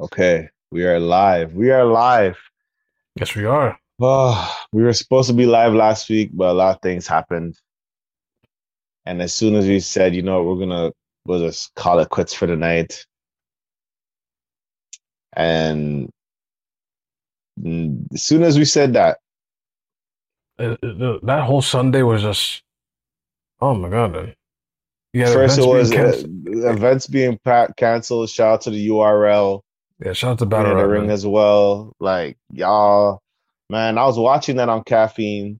Okay, we are live. We are live. Yes, we are. Oh, we were supposed to be live last week, but a lot of things happened. And as soon as we said, you know, we're gonna we'll just call it quits for the night. And as soon as we said that, Uh, uh, that whole Sunday was just, oh my god, man. Yeah, first it being was uh, canceled. events being pa- canceled. Shout out to the URL. Yeah, shout out to Battle the Ring man. as well. Like y'all, man, I was watching that on caffeine,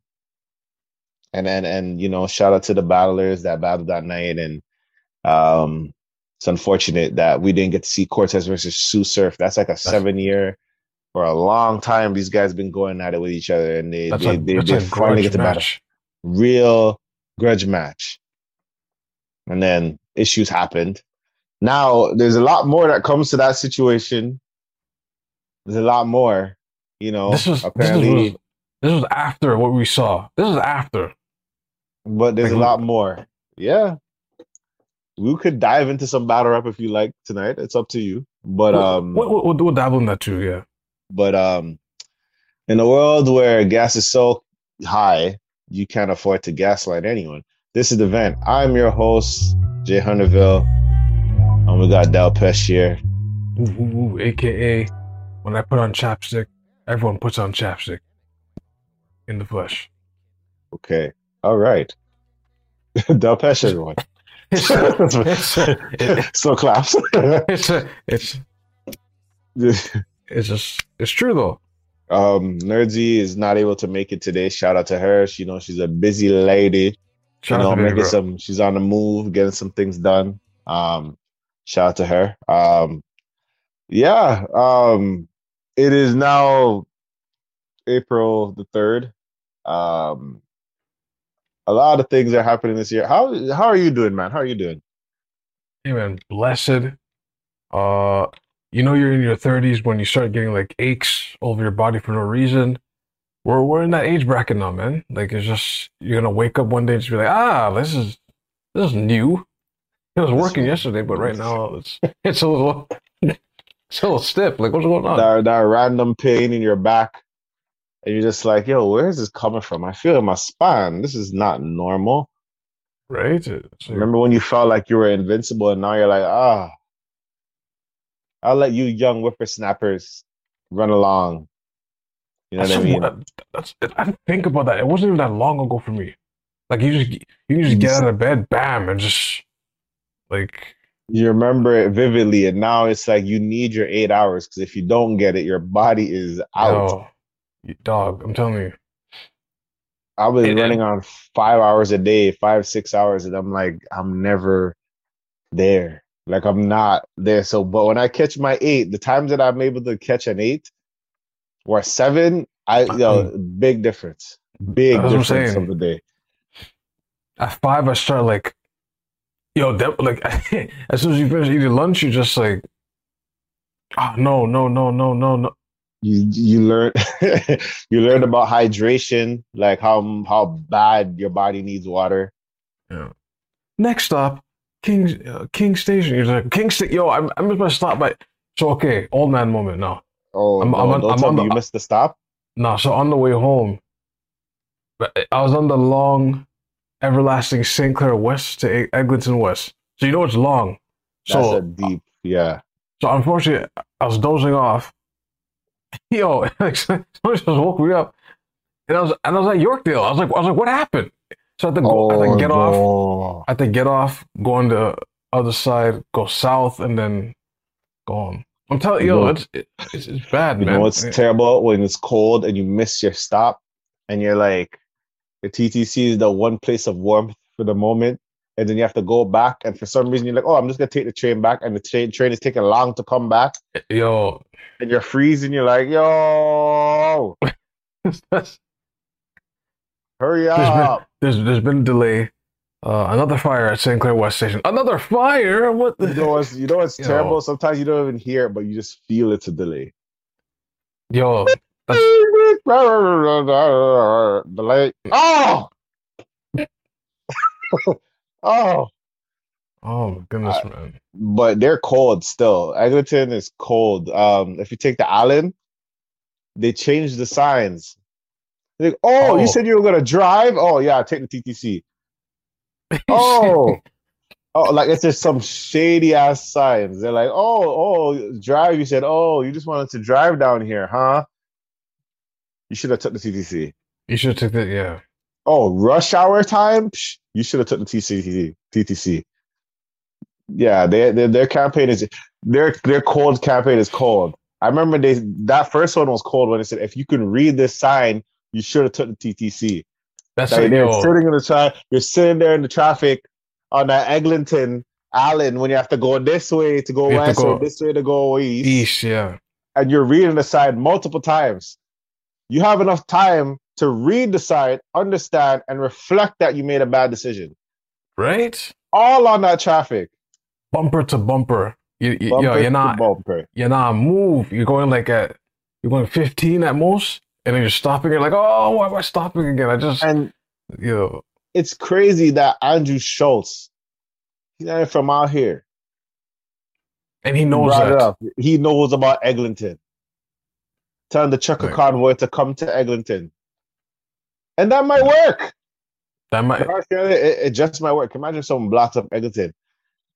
and and and you know, shout out to the battlers that battled that night, and um, it's unfortunate that we didn't get to see Cortez versus Tsu Surf. That's like a seven year for a long time. These guys been going at it with each other, and they That's they a they, they finally get to battle. match. Real grudge match, and then issues happened. Now there's a lot more that comes to that situation. There's a lot more, you know. This was this apparently, was this was after what we saw. This is after. but there's a lot more. Yeah, we could dive into some battle rap if you like tonight. It's up to you. But um, We'll, we'll, we'll, we'll dabble in that too. Yeah. but um, in a world where gas is so high, you can't afford to gaslight anyone. This is the vent. I'm your host, Jay Hunterville, and we got Del Pesh here. Ooh, ooh, ooh, AKA, when I put on chapstick, everyone puts on chapstick in the flesh. Okay, all right. Del Pesh, everyone. It's it's it- so claps. it's it's it's just it's true though. um, Nerdsy is not able to make it today. Shout out to her. She you know she's a busy lady. Shout you know, making some. She's on the move, getting some things done. Um, shout out to her. Um, yeah. Um, it is now April the third. Um, a lot of things are happening this year. How how are you doing, man? How are you doing? Hey man, blessed. Uh, you know you're in your 30s when you start getting like aches over your body for no reason. We're we're in that age bracket now, man. Like it's just you're gonna wake up one day and just be like, ah, this is this is new. It was working yesterday, but right now it's it's a little it's a little stiff. Like what's going on? That that random pain in your back, and you're just like, yo, where is this coming from? I feel in my spine. This is not normal. Right? Like- Remember when you felt like you were invincible, and now you're like, ah, I'll let you young whippersnappers run along. You know That's what I mean? what- that's I didn't think about that. It wasn't even that long ago for me. Like you just you just get out of bed, bam, and just like You remember it vividly, and now it's like you need your eight hours because if you don't get it, your body is out. you- dog. I'm telling you. I was And- running on five hours a day, five, six hours, and I'm like, I'm never there. Like I'm not there. So, but when I catch my eight, the times that I'm able to catch an eight or seven, I yo, big difference. Big That's what I'm difference of the day. At five, I start like, yo, that, like as soon as you finish eating lunch, you're just like, oh no, no, no, no, no, no. You you learn you learn about hydration, like how how bad your body needs water. Yeah. Next stop, King uh, King Station. You're like King Station. Yo, I'm I'm just gonna stop by. So okay, old man moment now. Oh, I'm- no, I'm on- don't I'm tell me the- you missed the stop. No, so on the way home, but I was on the long, everlasting St. Clair West to Eglinton West. So you know it's long. That's So deep, yeah. So unfortunately, I was dozing off. Yo, someone just woke me up, and I was and I was at Yorkdale. I was like, I was like, what happened? So I had to go, I had to oh, get off. Oh. I had to get off, go on the other side, go south, and then go on. I'm telling you, You yo, know- it's it, it's, it's bad, You man. know what's Yeah. terrible when it's cold and you miss your stop and you're like, the TTC is the one place of warmth for the moment. And then you have to go back. And for some reason, you're like, oh, I'm just going to take the train back. And the train, train is taking long to come back. Yo, And you're freezing. You're like, yo, there's hurry been up. there's there's been a delay. Uh, another fire at St. Clair West Station. Another fire? What the? You know what's, you know what's Yo. terrible? Sometimes you don't even hear it, but you just feel it's a delay. Yo, that's, delay. Oh! oh! oh goodness, I- man. but they're cold still. Eglinton is cold. Um, if you take the Allen, they changed the signs. Like, oh, Oh. you said you were gonna drive? Oh yeah, take the TTC. Oh, oh, like it's just some shady ass signs. They're like, oh, oh, drive. You said, oh, you just wanted to drive down here, huh? You should have took the TTC. you should have took that. Yeah. Oh, rush hour time? Psh, you should have took the TCT, TTC. Yeah, they, they, their campaign is their their cold campaign is cold. I remember they that first one was cold when they said if you can read this sign, you should have took the TTC. That's Like they're sitting in the tra- you're sitting there in the traffic on that Eglinton Allen when you have to go this way to go You have to west go or this way to go east, east. Yeah. and you're reading the sign multiple times. You have enough time to read the understand, and reflect that you made a bad decision. Right. All on that traffic. Bumper to bumper. You, you, Bumper yo, you're not. bumper. You're not move. You're going like at. You're going 15 at most, and then you're stopping. You're like, oh, why am I stopping again? I just, And yo, it's crazy that Andrew Schulz, he's not from out here. and he knows that. He knows about Eglinton. Telling the trucker Right. convoy to come to Eglinton. And that might work. That might. It, it just might work. Imagine someone blocks up Eglinton.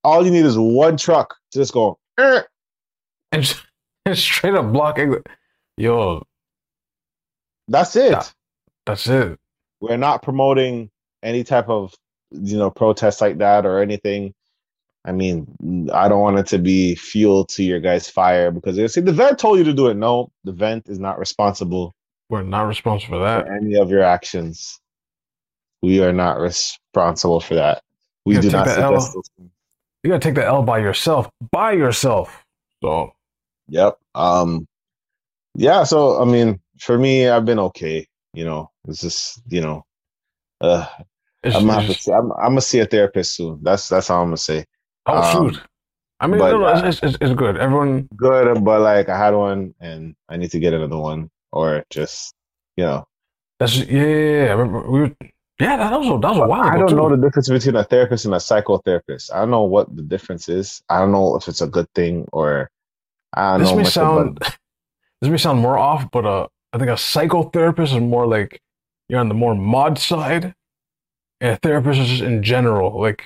All you need is one truck to just go, "Er." and, and straight up block Eglinton. Yo, that's it. Yeah. that's it. We're not promoting any type of you know protest like that or anything. I mean, I don't want it to be fuel to your guys' fire because they say the vent told you to do it. No, the vent is not responsible We're not responsible for for that. any of your actions. We are not responsible for that. We do not suggest those things. You gotta take the L by yourself. By yourself. So Yep. Um yeah, so I mean, for me, I've been okay. You know, it's just, you know, uh it's, I'm gonna to see, I'm, I'm gonna see a therapist soon. That's that's all I'm gonna say. Oh um. I mean, but, no, no, uh, it's, it's, it's good. Everyone, Good, but like I had one and I need to get another one. Or just you know. that's yeah, yeah, yeah. I remember we were, yeah, that was a, that was a while I don't too. know the difference between a therapist and a psychotherapist. I don't know what the difference is. I don't know if it's a good thing or I don't this know may much sound about this may sound more off, but uh, I think a psychotherapist is more like you're on the more mod side, and a therapist is just in general, like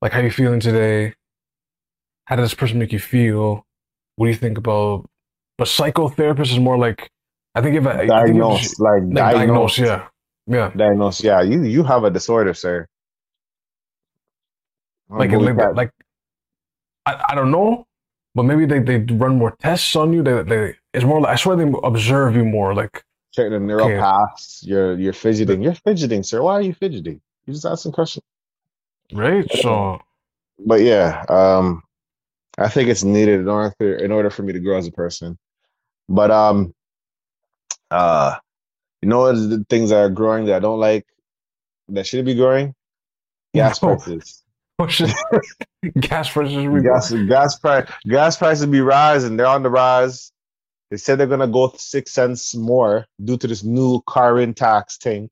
like how you feeling today. How does this person make you feel? What do you think about? But psychotherapist is more like I think if I, I diagnose, like, like diagnose, diagnose, yeah, yeah, diagnose. Yeah, you you have a disorder, sir. like like I, I don't know, but maybe they, they run more tests on you. They they it's more like I swear they observe you more. Like check the neural Okay. paths. You're you're fidgeting. You're fidgeting, sir. Why are you fidgeting? You just asked asking questions. Right, so But yeah, um, I think it's needed in order in order for me to grow as a person. But um, uh, you know what the things that are growing that I don't like that should be growing? Gas No. prices. gas prices be Gas gas price gas prices be rising. They're on the rise. They said they're gonna go six cents more due to this new carbon tax thing.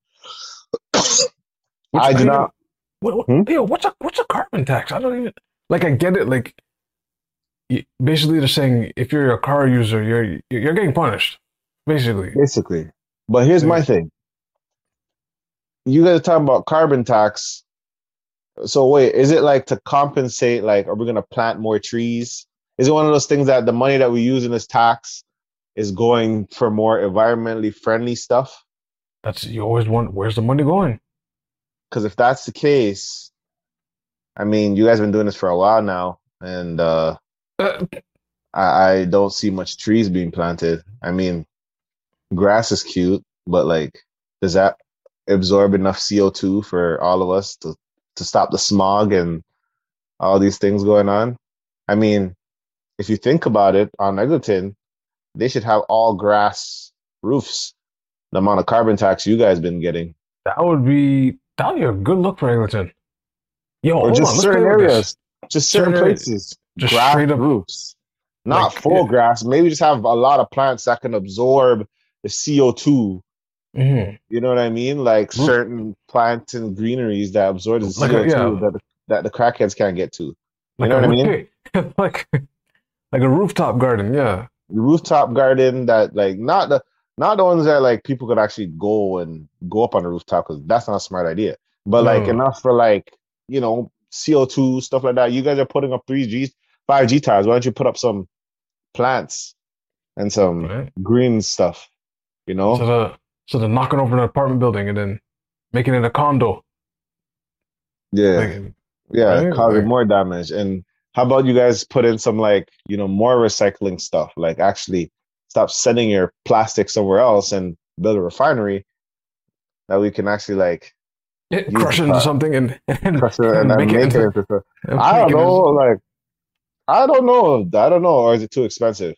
I do not. What, what, Hmm? yo, what's a what's a carbon tax? I don't even like. I get it. Like, basically, they're saying if you're a car user, you're you're getting punished. Basically, Basically. But here's my thing. You guys are talking about carbon tax. So wait, is it like to compensate? Like, are we gonna plant more trees? Is it one of those things that the money that we use in this tax is going for more environmentally friendly stuff? that's you always want. Where's the money going? Because if that's the case, I mean, you guys have been doing this for a while now, and uh, Uh, I, I don't see much trees being planted. I mean, grass is cute, but like, does that absorb enough CO2 for all of us to, to stop the smog and all these things going on? I mean, if you think about it, on Eglinton, they should have all grass roofs. The amount of carbon tax you guys been getting, that would be that would be a good look for Eglinton. Yo, or hold on, just certain play with this. areas, just certain Certain places, Just grass straight up. roofs, not like, full yeah. grass. Maybe just have a lot of plants that can absorb the CO2 Mhm. You know what I mean? Like Roof- certain plants and greeneries that absorb the Like CO2 yeah. that that the crackheads can't get to. You Like know what I mean? like like a rooftop garden, yeah. Rooftop garden that like not the not the ones that like people could actually go and go up on the rooftop because that's not a smart idea. But like No. enough for like you know CO2 stuff like that. You guys are putting up three G, five G tires. Why don't you put up some plants and some Right. green stuff? You know, So the so they're knocking over an apartment building and then making it a condo. yeah. Like, Yeah, Right, causing more damage. And how about you guys put in some like, you know, more recycling stuff? Like actually stop sending your plastic somewhere else and build a refinery that we can actually like Use crush it into something and, and, crush it and, then make, it into, it into and I don't know, like I don't know. I don't know, or is it too expensive?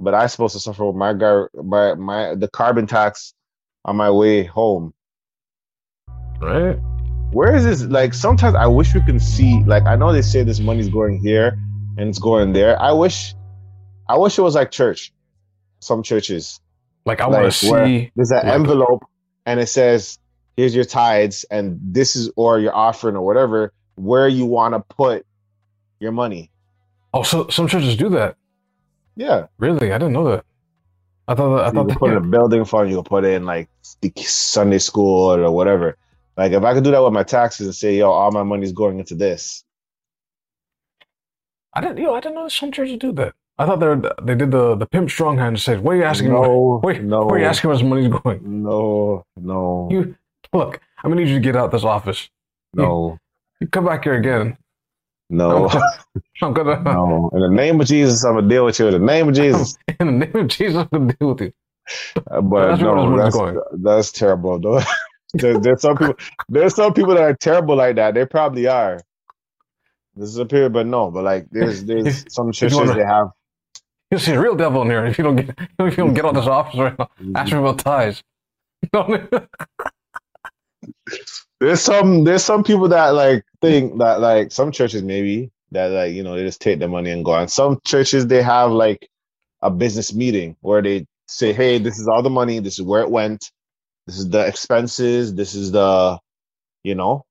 But I'm supposed to suffer with my gar my my the carbon tax on my way home. right? Where is this? Like sometimes I wish we can see. Like I know they say this money's going here and it's going there. I wish, I wish it was like church. Some churches Like I want Like, to see there's an Like- envelope and it says, "Here's your tithes and this is or your offering or whatever where you want to put your money." Oh, so some churches do that. Yeah, Really? I didn't know that. I thought that, I thought can put in a building fund. You put in like the Sunday school or whatever. Like if I could do that with my taxes and say, "Yo, all my money's going into this." I didn't yo, I didn't know some churches do that. I thought they were, they did the the pimp strong hand and said, "Where are you asking? no, where, no, where are you asking where this money's going?" no, no, You look. I'm gonna need you to get out this office. no, You come back here again. no. I'm gonna No, in the name of Jesus, I'm gonna deal with you. In the name of Jesus, in the name of Jesus, I'm gonna deal with you. Uh, but That's no, that's, going. that's terrible. Though there, there's some people, there's some people that are terrible like that. They probably are. This is a period, but no, but like there's there's some churches wanna- they have. You see a real devil in here if you don't get if you don't get out this office right now. Ask me about ties. There's some there's some people that like think that like some churches maybe that like you know they just take the money and go. And some churches they have like a business meeting where they say, "Hey, this is all the money. This is where it went. This is the expenses. This is the, you know,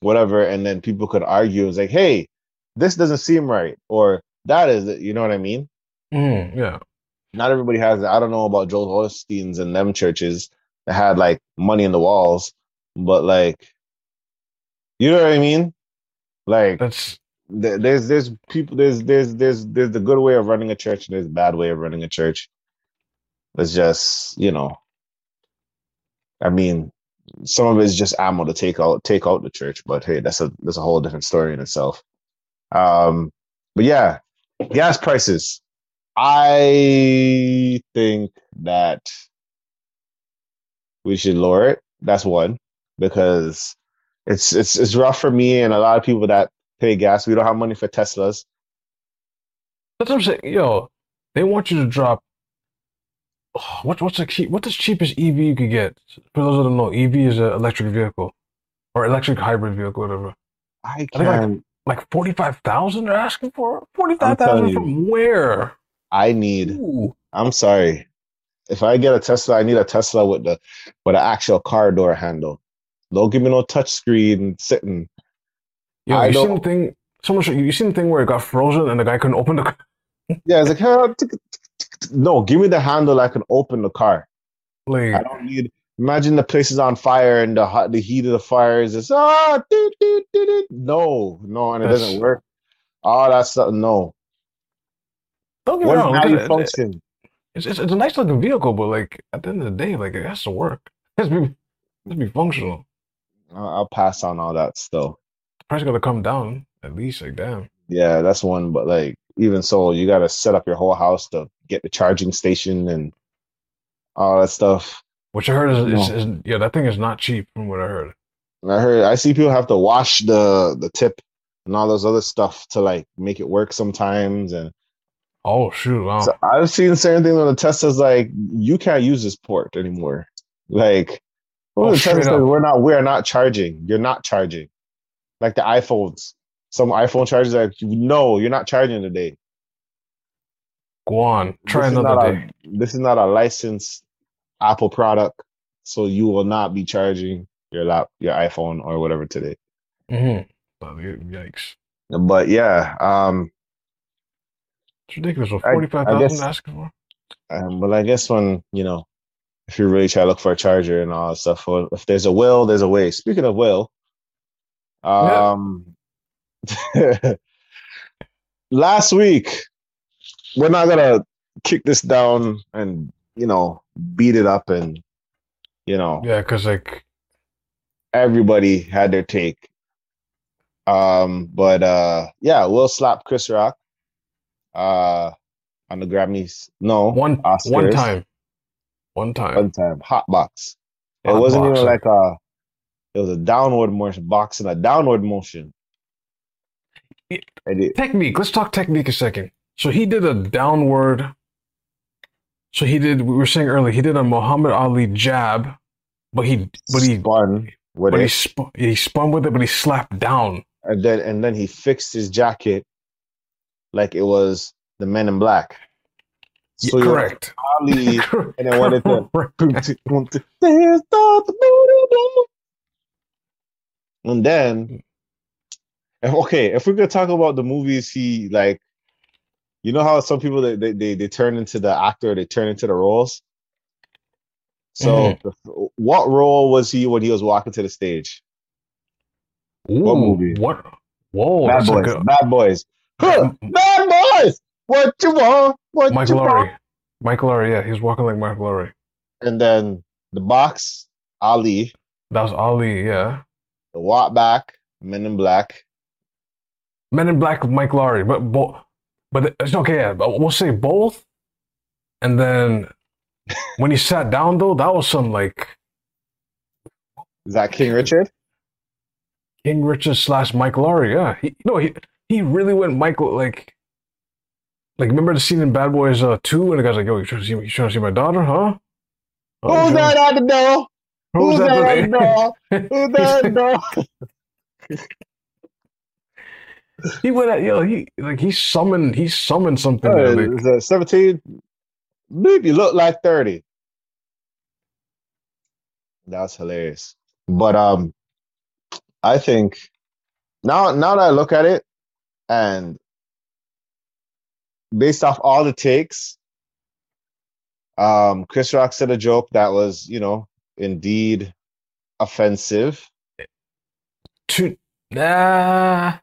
whatever." And then people could argue, "It's like, hey, this doesn't seem right," or "That is it." You know what I mean? Mm, yeah. Not everybody has that. I don't know about Joel Osteen's and them churches that had like money in the walls, but like, you know what I mean? Like, That's there- there's there's people there's there's there's there's the good way of running a church and there's the bad way of running a church. It's just you know, I mean, some of it's just ammo to take out take out the church, but hey, that's a that's a whole different story in itself. Um, but yeah, gas prices. I think that we should lower it. That's one because it's it's it's rough for me and a lot of people that pay gas. We don't have money for Teslas. that's what I'm saying. Yo, they want you to drop. Oh, what what's the cheap? What's the cheapest EV you could get? For those that don't know, EV is an electric vehicle or electric hybrid vehicle, whatever. I can. Like forty five thousand they're asking for. Forty five telling from where? I need. Ooh. I'm sorry. If I get a Tesla, I need a Tesla with the with an actual car door handle. Don't give me no touch screen sitting. Yo, I you seen the don't- thing? Someone, show- you seen the thing where it got frozen and the guy couldn't open the. Yeah, it's like no. Give me the handle. I can open the car. Like, I don't need. Imagine the place is on fire and the hot, the heat of the fire is just ah. doot, doot, doot, doot." No, no, and it That's- doesn't work. All that stuff. No. don't get What wrong. how you function? It's, it's it's a nice looking vehicle, but like at the end of the day, like it has to work. It has to be, it has to be functional. I'll I'll pass on all that still. The price got to come down at least. Like damn. Yeah, that's one. But like, even so, you got to set up your whole house to get the charging station and all that stuff. Which I heard is, is, No. is yeah, that thing is not cheap from what I heard. And I heard, I see people have to wash the the tip and all those other stuff to like make it work sometimes. And Oh shoot! Wow. so I've seen certain things on the Tesla's like, you can't use this port anymore. Like, Oh, the says we're not, we're not charging. You're not charging. Like the iPhones. Some iPhone chargers are like, no, you're not charging today. Go on, try this another not day. A, this is not a licensed Apple product, so you will not be charging your lap, your iPhone or whatever today. hmm Oh, yikes! But yeah, um, It's ridiculous. What I- forty five I asking for? um, but I guess when you know, if you really try to look for a charger and all that stuff, well, if there's a will, there's a way. Speaking of will, um, last week we're not gonna kick this down and you know beat it up and you know Yeah, because like everybody had their take. Um, but uh yeah, we'll slap Chris Rock uh on the Grammys. No, one Oscars. one time, one time. one time. Hot box. It wasn't box, even like- a it was a downward motion, box in a downward motion. It- technique. Let's talk technique a second. So he did a downward. So he did. We were saying earlier he did a Muhammad Ali jab, but he but he spun with but he it, spun, he spun with it, but he slapped down. and then and then he fixed his jacket like it was the Men in Black. So Yeah, correct. Ali and then what it did. Correct. There's not the. And then, okay, if we're gonna talk about the movies, he like, you know how some people they they they, they turn into the actor, they turn into the roles. So, mm-hmm. the, what role was he when he was walking to the stage? What movie? What? Whoa, bad boys, good. bad boys, bad boys. What you want? What Michael you Lowrey. want? Michael Lowrey, yeah, he's walking like Michael Lowrey. And then the box, Ali, That was Ali, yeah. the walk back, Men in Black. Men in Black Mike Lowrey, but bo- but it's okay. Yeah, we'll say both. And then when he sat down, though, that was some like Is that King Richard? King Richard slash Mike Lowrey. Yeah, he, no, he he really went Michael like. Like remember the scene in Bad Boys uh, Two, and the guy's like, "Yo, you trying to see? You trying to see my daughter, huh?" Oh, Who's that at the door? Who's that? at the door? Who's that at the door? he went at yo. He like he summoned. He summoned something. there, like, Is that 17? Maybe look like 30. That's hilarious. But um I think now now that I look at it and based off all the takes, um Chris Rock said a joke that was, you know, indeed offensive. to nah.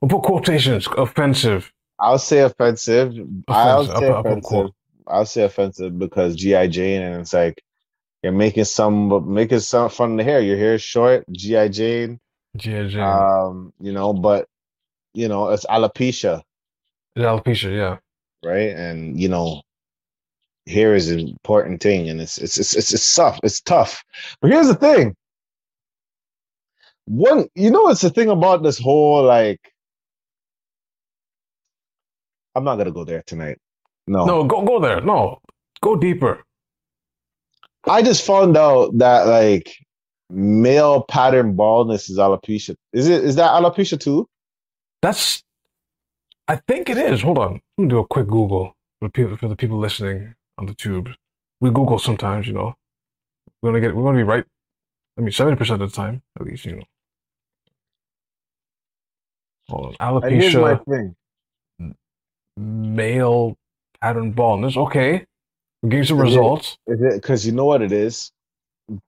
We'll put quotations. Offensive. I'll say offensive. I'll Offensive. say I'll put- I'll put offensive. I'll say offensive because GI Jane, and it's like you're making some making some fun of the hair. Your hair is short, GI Jane. G.I. Jane. Um, you know, but you know it's alopecia, It's alopecia. Yeah. right? And you know, hair is an important thing, and it's it's it's it's, it's tough. It's tough. But here's the thing. One, you know, it's the thing about this whole like. I'm not gonna go there tonight. No. No, go go there. No, go deeper. I just found out that like male pattern baldness is alopecia. Is it is that alopecia too? That's. I think it is. Hold on. Let me do a quick Google for the people for the people listening on the tube. We Google sometimes, you know. We're gonna get. We're gonna be right. I mean, seventy percent of the time, at least, you know. Hold on. And here's my Alopecia. Male pattern baldness. Okay, we're getting some Is it- results. Is it because you know what it is?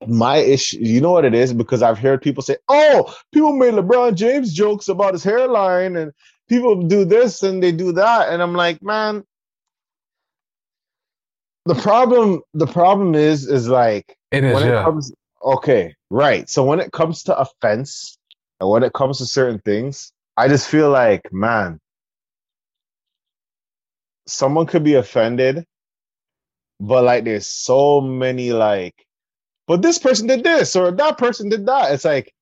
My issue, you know what it is, because I've heard people say, "Oh, people made LeBron James jokes about his hairline, and people do this and they do that," and I'm like, man, the problem, the problem is, is like It is. when it Yeah. comes okay right so when it comes to offense and when it comes to certain things i just feel like man someone could be offended but like there's so many like but this person did this or that person did that. It's like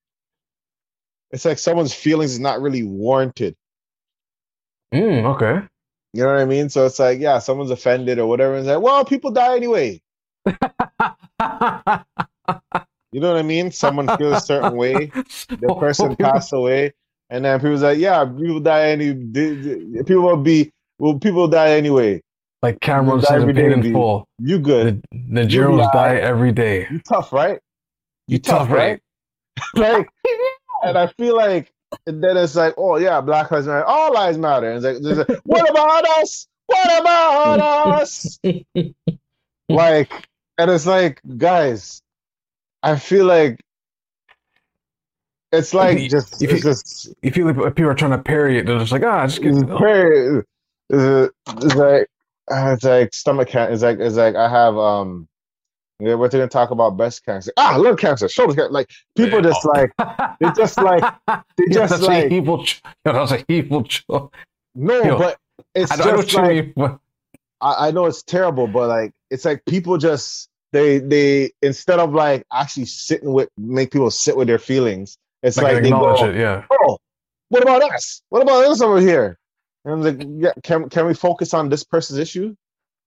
it's like someone's feelings is not really warranted. Mm, okay. you know what i mean? So it's like yeah someone's offended or whatever and it's like well people die anyway. You know what i mean? Someone feels a certain way the person passed away, and then people's like, yeah, people die any, di- di- people will be, well, people die anyway. Like Cameron says in every day, Paid in. Full. You good? The Nigerians die every day. You tough, right? You tough, right? like, and I feel like and then it's like, oh yeah, Black Lives Matter, all lives matter. And it's like, like what about us? What about us? like, and it's like, guys, I feel like it's like If you- just if you- just You feel like people are trying to parry it. They're just like, ah, just get it's very it's like it's like stomach cancer. It's like it's like I have um yeah, we're gonna talk about breast cancer. Ah, lung cancer, shoulder cancer. Like people just like they just like they Yeah, just that's like a evil. Ch- yeah, that's a evil. Ch- no, Yo, but it's I just like mean. I, I know it's terrible, but like it's like people just they they instead of like actually sitting with make people sit with their feelings, it's Like, like they go, it. Yeah. oh, what about us? What about us over here? And I'm like, yeah, can can we focus on this person's issue?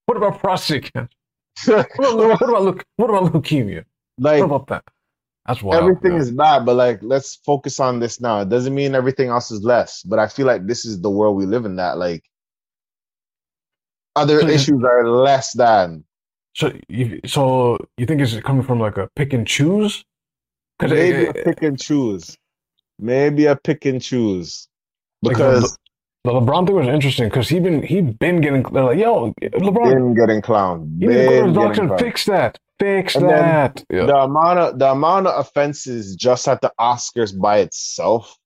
What about prostate cancer? What about, what about, leuc- what about leukemia? like What about that? That's wild. everything yeah. is bad, but like let's focus on this now. It doesn't mean everything else is less, but I feel like this is the world we live in. That like other So issues are less than. So, you, so you think it's coming from like a pick and choose? Maybe a pick and choose. Maybe a pick and choose. Because the LeBron thing was interesting because he been he been getting they're like yo LeBron been getting clowned. you need to go to Been doctor getting and clowned. fix that fix And that yeah. The amount of the amount of offenses just at the Oscars by itself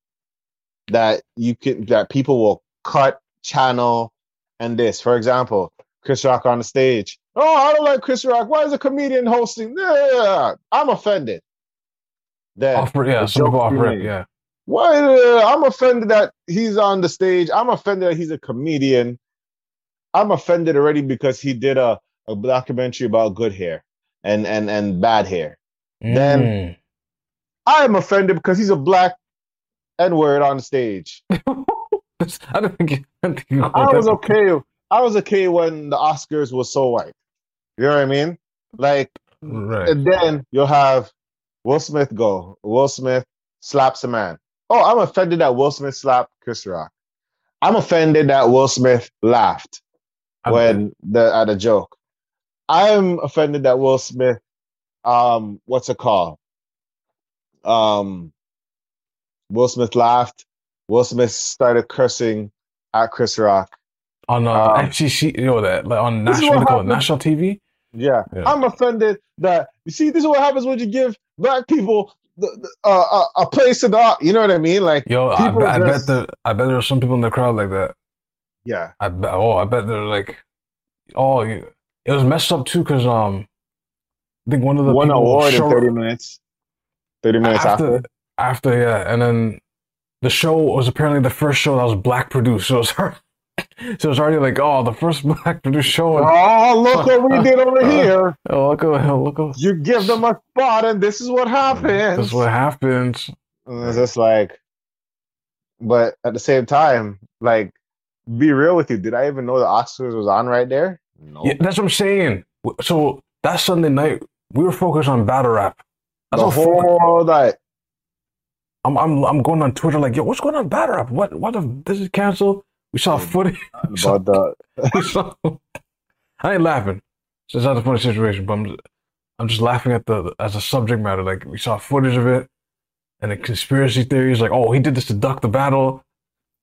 that you can that people will cut channel and this. For example, Chris Rock on the stage. Oh, I don't like Chris Rock. Why is a comedian hosting? Yeah, I'm offended. That yeah the some people joke he it yeah Why? Uh, I'm offended that he's on the stage. I'm offended that he's a comedian. I'm offended already because he did a, a documentary about good hair and and and bad hair. Then- Mm. I am offended because he's a black N word on stage. I don't think I don't think you I was okay. I was okay when the Oscars was so white. You know what I mean? Like, right and then you'll have Will Smith go. Will Smith slaps a man. Oh, I'm offended that Will Smith slapped Chris Rock. I'm offended that Will Smith laughed I'm- when the at a joke. I'm offended that Will Smith, um, what's it called? Um, Will Smith laughed. Will Smith started cursing at Chris Rock. on uh, um, FCC you know that like on national what what call national TV Yeah. Yeah. I'm offended that you see. This is what happens when you give black people the, the, uh, a, a place to the. You know what I mean? Like, yo I, People bet- I bet just- the I bet there are some people in the crowd like that yeah, I bet oh I bet they're like oh you- it was messed up too because um I think one of the one award in 30 minutes. 30 minutes after. after, after yeah, and then the show was apparently the first show that was black produced. So it was already, so it's already like, oh, the first black produced show. Oh, look what we did over Uh, here. oh, look at look at You give them a spot, and this is what happens. this is what happens. And it's just like, but at the same time, like, be real with you. Did I even know the Oscars was on right there? No. Yeah, that's what I'm saying. So that Sunday night, we were focused on battle rap. That's the what fo- whole night. I'm, I'm I'm going on Twitter like, yo, what's going on battle rap? What what if this is canceled? Um, we saw footage. About we saw, I ain't laughing. So it's not a funny situation, but I'm just, I'm just laughing at the as a subject matter. Like we saw footage of it, and the conspiracy theories. Like, oh, he did this to duck the battle.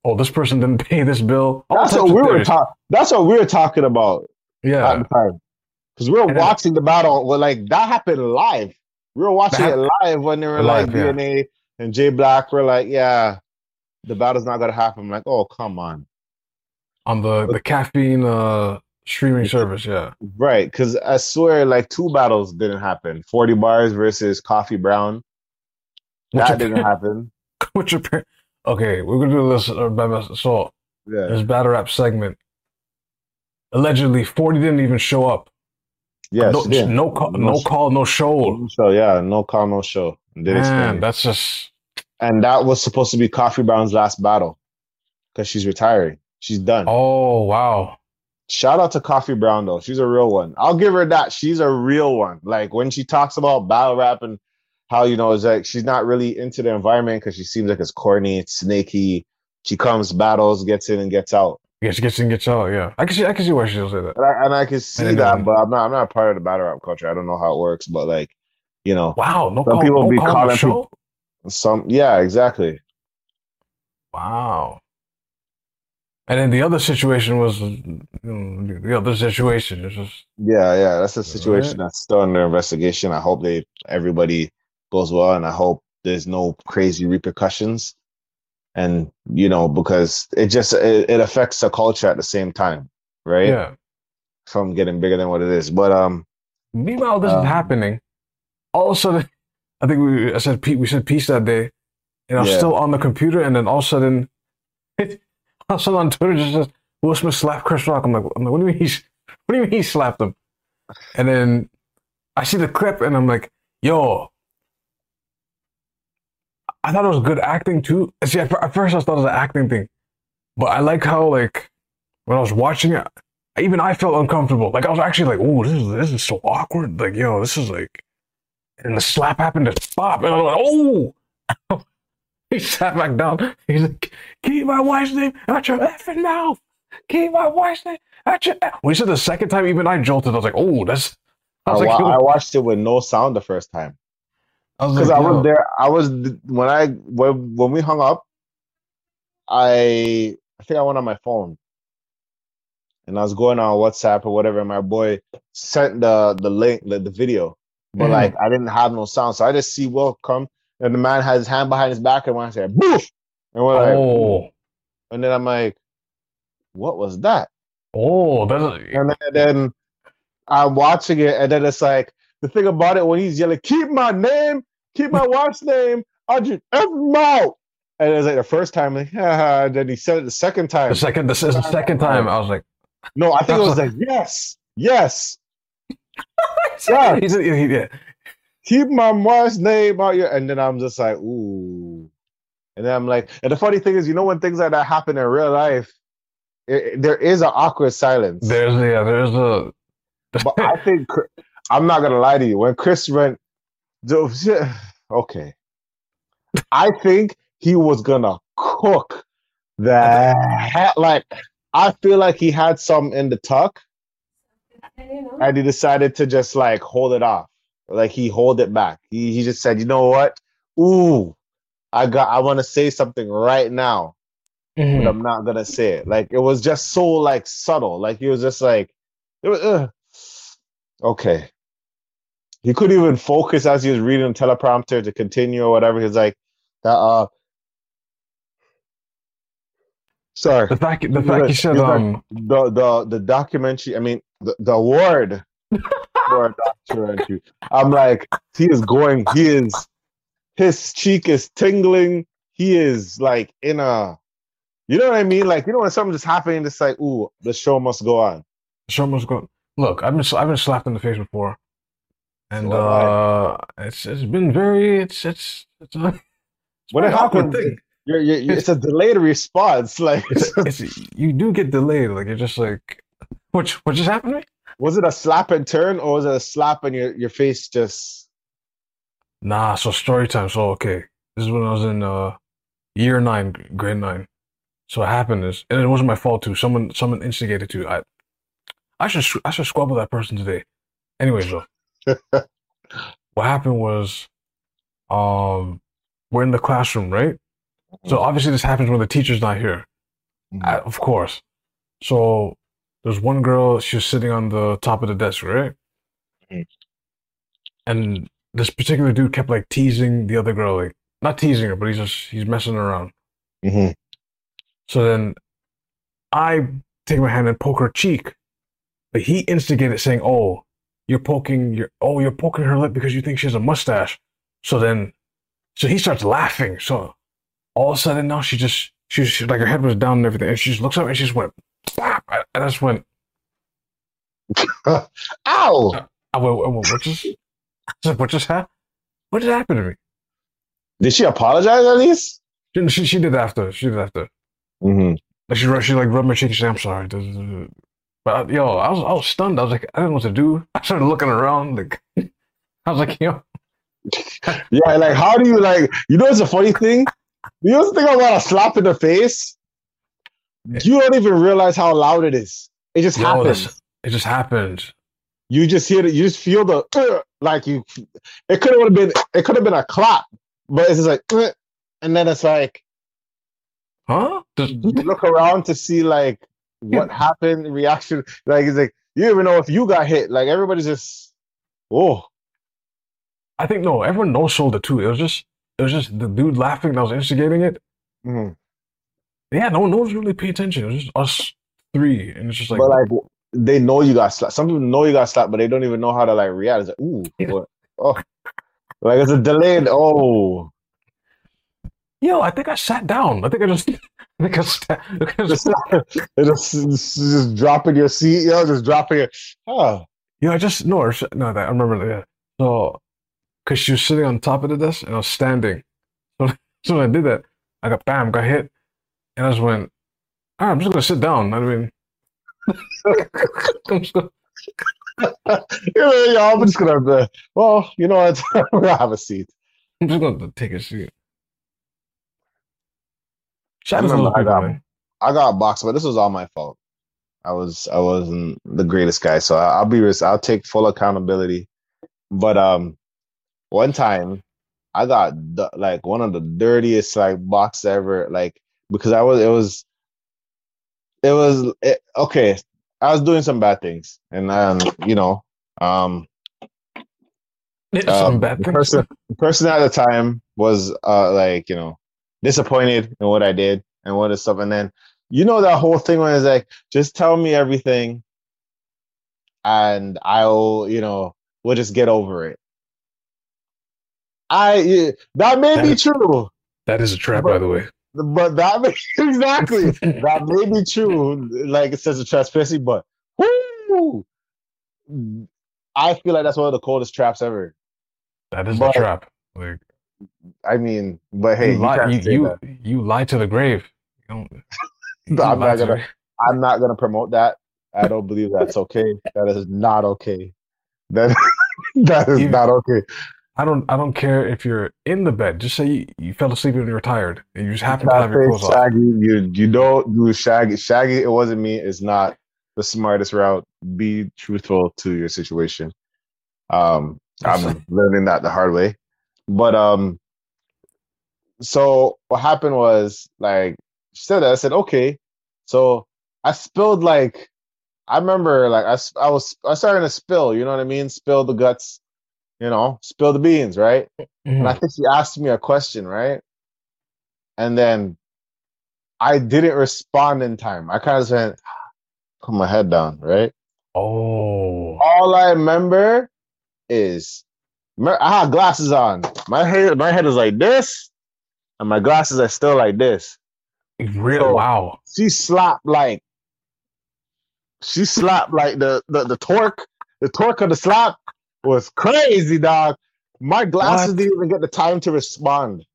Oh, this person didn't pay this bill. All that's what we were talking. That's what we were talking about Yeah. Because we were And then- watching the battle. Well, like that happened live. We were watching That it live when they were like yeah. DNA and Jay Black were like, "Yeah, the battle's not gonna happen." I'm like, "Oh, come on." On the the caffeine uh streaming service. Yeah, Right, because I swear, like two battles didn't happen. Forty bars versus Coffee Brown. That your- didn't happen. What's your okay? We're gonna do this. Uh, by my- so Yeah. this battle rap segment. Allegedly, forty didn't even show up. Yes. no, did. no call, no, No call, no show. So yeah, no call, no show. Did Man, that's just and that was supposed to be Coffee Brown's last battle because she's retiring. She's done. oh wow. Shout out to Coffee Brown though. She's a real one. I'll give her that. She's a real one. Like when she talks about battle rap and how you know it's like she's not really into the environment because she seems like it's corny, it's snaky. She comes, battles, gets in and gets out. Gets gets in, gets out. Yeah, I can see. I can see why she'll say that. And I, and I can see And, that, um, but I'm not. I'm not part of the battle rap culture. I don't know how it works, but like, you know, Wow, no Some call, people no be call, calling. Some yeah, exactly. Wow. And then the other situation was you know, the other situation is just Yeah, yeah. That's a situation Right. that's still under investigation. I hope they everybody goes well and I hope there's no crazy repercussions. And you know, because it just it, it affects the culture at the same time, right? yeah. From getting bigger than what it is. But um Meanwhile, this is Um, happening. All of a sudden, I think we I said we said peace that day, and I'm Yeah. still on the computer, and then all of a sudden, sudden on Twitter just says Will Smith slapped Chris Rock. I'm like, I'm like, what do you mean he's what do you mean he slapped him? And then I see the clip, and I'm like, yo. I thought it was good acting too. See, at, at first I thought it was an acting thing, but I like how like when I was watching it, even I felt uncomfortable. Like I was actually like, "Oh, this is this is so awkward." Like, yo, this is like, and the slap happened to stop, and I was like, "Oh!" he sat back down. He's like, "Keep my wife's name out your effing mouth. Keep my wife's name out your." When he said the second time, even I jolted. I was like, "Oh, that's." I I, like, wa- I watched it with no sound the first time. I Because like, I was there I was when I when when we hung up, I I think I went on my phone and I was going on WhatsApp or whatever, and my boy sent the the link, the, the video. But Mhm. like I didn't have no sound. So I just see Will come and the man has his hand behind his back and when I said boof and we're like Oh, and then I'm like, what was that? oh, that's And then, then I'm watching it, and then it's like the thing about it when he's yelling, "Keep my name, keep my wife's name, I just F him out." And it's like the first time, like, and then he said it the second time. the second. This is the second time. I was like, No, I think it was like, yes, yes, Yeah. He's, he- yeah. Keep my wife's name out here. And then I'm just like, ooh. And then I'm like, and the funny thing is, you know, when things like that happen in real life, it, it- there is an awkward silence. There's yeah, there's a But I think I'm not gonna lie to you. When Chris went, okay, I think he was gonna cook that. Like, I feel like he had some in the tuck, and he decided to just like hold it off. Like he hold it back. He he just said, you know what? Ooh, I got. I want to say something right now, but Mhm. I'm not gonna say it. Like it was just so like subtle. Like he was just like, it was, uh, okay. He couldn't even focus as he was reading the teleprompter to continue or whatever. He's like, that. Uh, sorry. the fact the fact he said um the the the documentary. I mean, the the award a documentary. I'm like, he is going. He is. His cheek is tingling. He is like in a. You know what I mean? Like you know when something just happening, it's like, ooh, the show must go on. The show someone's going look I've been I've been slapped in the face before and So have I. uh it's it's been very it's it's it's a, it's When it happens, thing You're, you're, you're- it's a delayed response. Like, it's, it's you do get delayed like you're just like what what just happened to me was it a slap and turn, or was it a slap and your your face just? nah so story time. So okay. This is when I was in uh year nine grade nine. So what happened is and it wasn't my fault too. Someone someone instigated to I I should I should squabble that person today. Anyways though. What happened was um we're in the classroom right? So obviously this happens when the teacher's not here. Uh, of course. So there's one girl she was sitting on the top of the desk right Mhm. and this particular dude kept like teasing the other girl like not teasing her but he's just he's messing around Mhm. so then i take my hand and poke her cheek but he instigated saying oh you're poking your oh you're poking her lip because you think she has a mustache so then so he starts laughing so all of a sudden now she just she, was- she like her head was down and everything and she just looks up and she just went Bap! And I just went Ow! I went, I went what just I said, what just happened what just happened to me Did she apologize at least? she, she, she did after she did after Mm-hmm. Like she, she like rubbed my cheek and said, "I'm sorry." But I, yo, I was I was stunned. I was like, I didn't know what to do. I started looking around. Like I was like, yo, Yeah, like how do you like? You know, it's a funny thing. You know, the thing about a slap in the face. You don't even realize how loud it is. It just Yo, happens. it just happened. You just hear it. You just feel the uh, like you. It could have been. It could have been a clap. but it's just like, and then it's like Huh? You look around to see like what happened, reaction. Like it's like you even know if you got hit. Like everybody's just, oh, I think no, everyone no sold it too. It was just it was just the dude laughing that was instigating it. Mhm. Yeah, no, no one's really paying attention. It was just us three, and it's just like, but like they know you got slapped. Some people know you got slapped, but they don't even know how to like react. It's like, ooh, what? oh, like it's a delayed. Oh, yo, I think I sat down. I think I just, I think I, sta- I think I just, just just, just, just dropping your seat, yo, just dropping it. Oh, Yeah, I just no, no. That I remember that. Yeah. So, cause she was sitting on top of the desk and I was standing. So, so when I did that, I got bam, got hit, and I just went. All right, I'm just gonna sit down. I mean, I'm just gonna, yo, I'm just gonna. Uh, well, you know what? I'm gonna have a seat. I'm just gonna take a seat. I Shout out to remember I got. I got boxed, but this was all my fault. I was I wasn't the greatest guy, so I, I'll be I'll take full accountability. But um, one time I got the, like one of the dirtiest like box ever, like because I was it was it was it, okay. I was doing some bad things, and um, you know, um, Some um, bad the things. person, the person at the time was uh like you know disappointed in what I did and what is stuff, and then you know that whole thing when it's like just tell me everything, and I'll you know we'll just get over it. I that may be That- true, That is a trap, by the way. But that may exactly that may be true. Like it says a transparency, but whoo, I feel like that's one of the coldest traps ever. That is a but- trap. Like I mean, but hey, you, you lie, you, you, you lie to the grave. You don't, you I'm not gonna- the- I'm not gonna promote that. I don't believe that's okay. That is not okay. That that is You- not okay. I don't. I don't care if you're in the bed. Just say you, you fell asleep when you were tired and you just happen to have your clothes off. Shaggy. You you don't do Shaggy. Shaggy. It wasn't me. Is not the smartest route. Be truthful to your situation. Um, I'm learning that the hard way. But um, so what happened was like she said that I said okay. So I spilled like I remember like I, I was I started to spill. You know what I mean? Spill the guts. You know, spill the beans, right? And I Mhm. think she asked me a question, right? And then I didn't respond in time. I kind of went, put my head down, right? Oh, All I remember is I had glasses on. My head, my head is like this, and my glasses are still like this. real? So- wow. She slapped like she slapped like the the, the torque, the torque of the slap was crazy, dog. My glasses What? didn't even get the time to respond.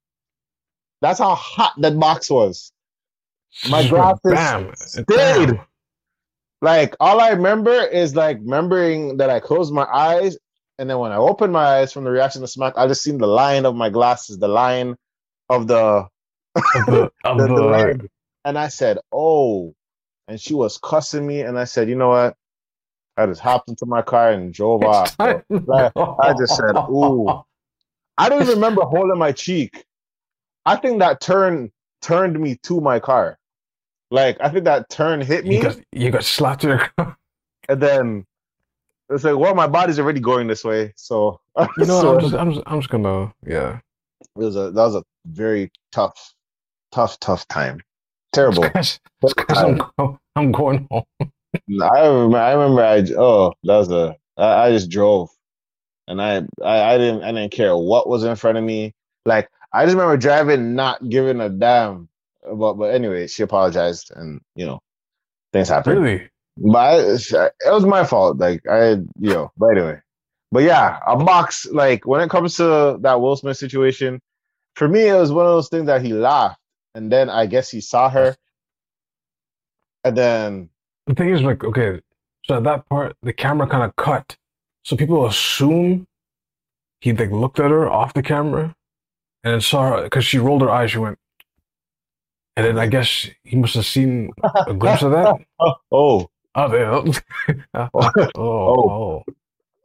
That's how hot that box was. My glasses Bam. stayed. Bam. Like all I remember is like remembering that I closed my eyes, and then when I opened my eyes from the reaction to smack, I just seen the line of my glasses, the line of the Of the, of the, the. And I said, "Oh," and she was cussing me, and I said, "You know what?" I just hopped into my car and drove off. Like, I just said, "Ooh." I don't even remember holding my cheek. I think that turn turned me to my car. Like I think that turn hit me, You got you got slapped to your car. and then it's like, well, my body's already going this way, so You know, so I'm just, I'm just, I'm just gonna, yeah. it was a that was a very tough, tough, tough time. Terrible. It's 'cause I'm, I'm going home. I remember. I remember. I oh, that was a. I, I just drove, and I, I I didn't I didn't care what was in front of me. Like I just remember driving, not giving a damn. But but anyway, she apologized, and you know, things happen. Really? But I, it was my fault. Like I, you know. But anyway, but yeah, a box. Like when it comes to that Will Smith situation, for me, it was one of those things that he laughed, and then I guess he saw her, and then The thing is, like, okay, so at that part, the camera kind of cut. So people assume he like looked at her off the camera and then saw her because she rolled her eyes. She went, and then I guess he must have seen a glimpse of that. oh, oh, oh, oh, oh, oh.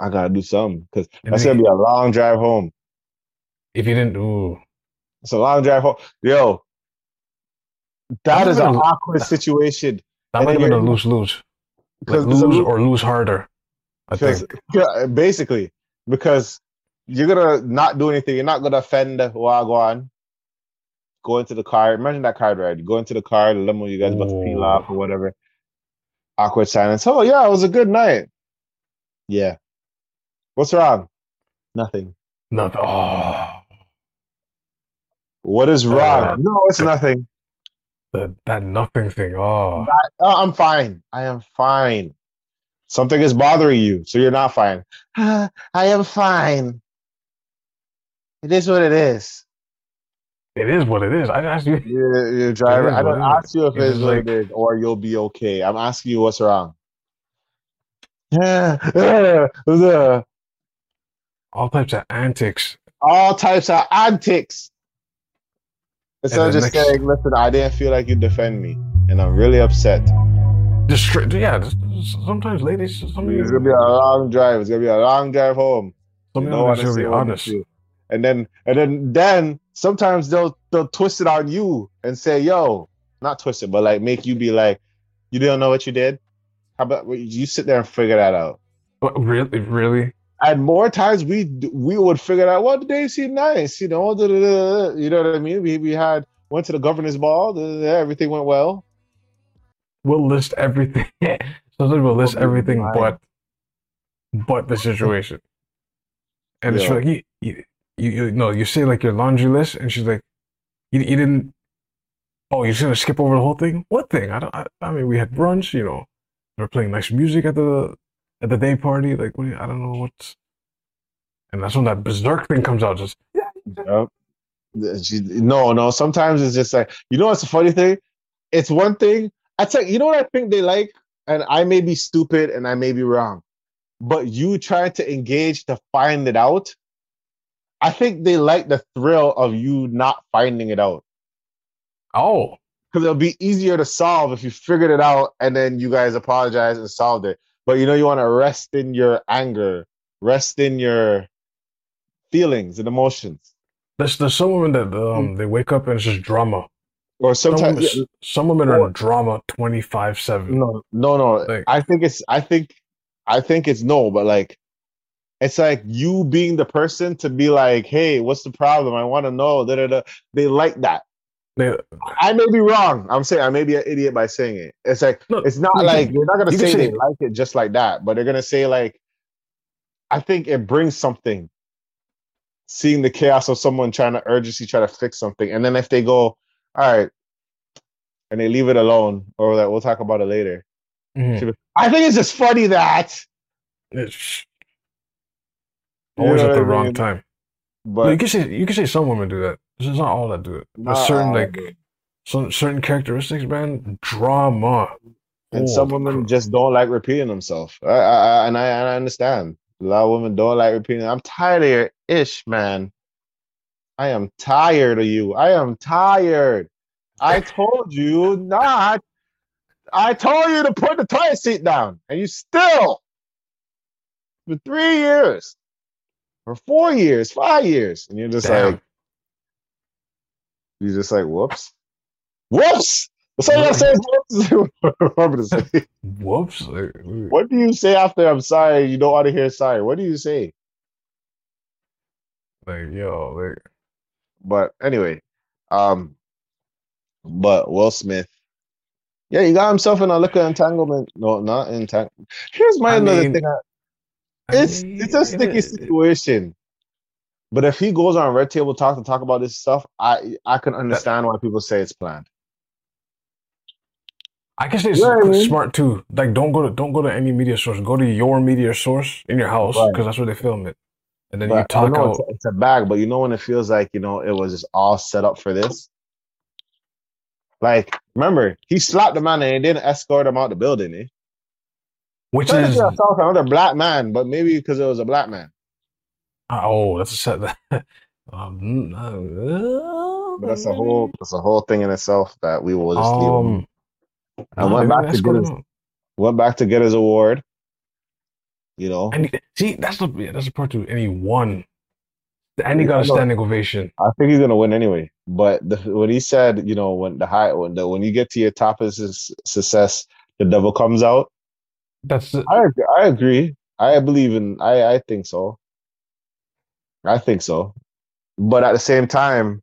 I gotta do something because that's gonna be a long drive home. If you didn't, ooh, It's a long drive home. Yo, that is an awkward situation. That might have been a lose lose. Like Because there's a lose lo- or lose harder. I think. yeah, basically, because you're gonna not do anything. You're not gonna offend Wagwan. Go into the car. Imagine that car ride. You go into the car, the limo, you guys about to peel Ooh. off or whatever. Awkward silence. Oh yeah, it was a good night. Yeah. What's wrong? Nothing. Nothing. Oh, What is wrong? Uh, no, it's nothing. That that nothing thing. Oh, Oh, I'm fine. I am fine. Something is bothering you, so you're not fine. Ah, I am fine. It is what it is. it is what it is. I asked you. You're, you're driving. I don't ask you if It it's is what like- it is or you'll be okay. I'm asking you what's wrong. All types of antics. All types of antics. Instead of just next- saying, listen, I didn't feel like you defend me, and I'm really upset. Just straight. Yeah. Just, sometimes ladies. sometimes It's gonna be a long drive. It's gonna be a long drive home. Some You don't wanna be honest. And then and then then sometimes they'll they'll twist it on you and say, yo, not twist it, but like make you be like, you don't know what you did? How about you sit there and figure that out? But really, really. And more times we we would figure out, well, the day seemed nice, you know, da, da, da, you know what I mean? We we had went to the governor's ball, everything went well. We'll list everything. Sometimes we'll list everything but but the situation. And it's Yeah. like you, you you you no, you say like your laundry list, and she's like, you you didn't. Oh, you're just gonna skip over the whole thing? What thing? I don't. I, I mean, we had brunch. You know, we are playing nice music at the at the day party. Like, what? do you- I don't know what's. And that's when that berserk thing comes out. Just yeah, Yep. She, no, no. Sometimes it's just like you know what's the funny thing? It's one thing. I tell you know what I think they like, and I may be stupid and I may be wrong, but you try to engage to find it out. I think they like the thrill of you not finding it out oh, because it'll be easier to solve if you figured it out and then you guys apologize and solved it. But you know you want to rest in your anger, rest in your feelings and emotions, there's there's some women that um they wake up and it's just drama. or Some sometimes. women, some women are in drama twenty five seven. No, no, no. Like- I think it's. I think. I think it's no, but like, it's like you being the person to be like, "Hey, what's the problem? I want to know." Da, da, da. They like that. They, I may be wrong. I'm saying I may be an idiot by saying it. It's like No, it's not you like they're not gonna you can say they say- like it just like that, but they're gonna say like, I think it brings something. Seeing the chaos of someone trying to urgency try to fix something, and then if they go, all right, and they leave it alone, or that we'll talk about it later. Mhm. I think it's just funny that. It's You always know at the I wrong time. But you can say you can say some women do that. This is not all that do it. But Not certain like some certain characteristics, man, drama. and oh, some women just don't like repeating themselves. I, I, I, and I, and I understand. A lot of women don't like repeating. I'm tired of your ish, man. I am tired of you. I am tired. I told you not. I told you to put the toilet seat down, and you still for three years, for four years, five years, and you're just Damn. like, you're just like, whoops, whoops. That's all you gotta say. whoops. What I gonna say? Whoops. What do you say after I'm sorry? You don't want to hear sorry. What do you say? like yo, like But anyway, um, but Will Smith, yeah, he got himself in a liquor entanglement. No, not entanglement. Here's my I another mean, thing. I It's mean, it's a sticky it- situation. But if he goes on Red Table Talk to talk about this stuff, I I can understand why people say it's planned. I can say it's You know what I mean? smart too. Like, don't go to don't go to any media source. Go to your media source in your house Right. because that's where they film it, and then you But I talk out. it's, a, it's a bag, but you know when it feels like you know it was just all set up for this. Like, remember, he slapped the man and he didn't escort him out the building. Eh? Which is I saw another black man, but maybe because it was a black man. Oh, that's a set. um, But that's a whole that's a whole thing in itself that we will just leave. um. I went back to get his went back to get his award. You know, And see, that's the yeah, that's the part too. And he won. and he got a standing ovation. I think he's gonna win anyway. But the, when he said, you know, when the high, when the when you get to your top of success, the devil comes out. That's the, I I agree. I believe in. I I think so. I think so. But at the same time,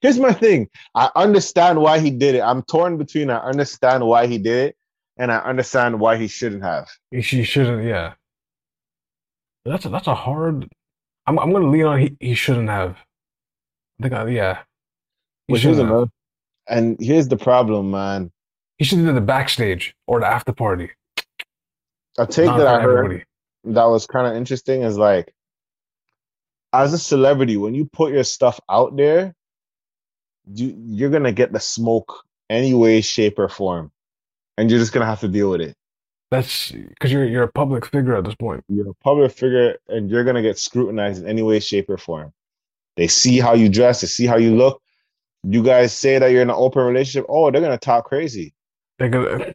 here's my thing. I understand why he did it. I'm torn between I understand why he did it and I understand why he shouldn't have. He shouldn't. Yeah, that's a, that's a hard. I'm I'm gonna lean on he, he shouldn't have. I think I, yeah. He Which is shouldn't have. And here's the problem, man. He should have did the backstage or the after party. A take Not that I heard everybody. that was kind of interesting is like, as a celebrity, when you put your stuff out there, you you're gonna get the smoke any way, shape, or form, and you're just gonna have to deal with it. That's because you're you're a public figure at this point. You're a public figure, and you're gonna get scrutinized in any way, shape, or form. They see how you dress, they see how you look. You guys say that you're in an open relationship. Oh, they're gonna talk crazy. They're gonna,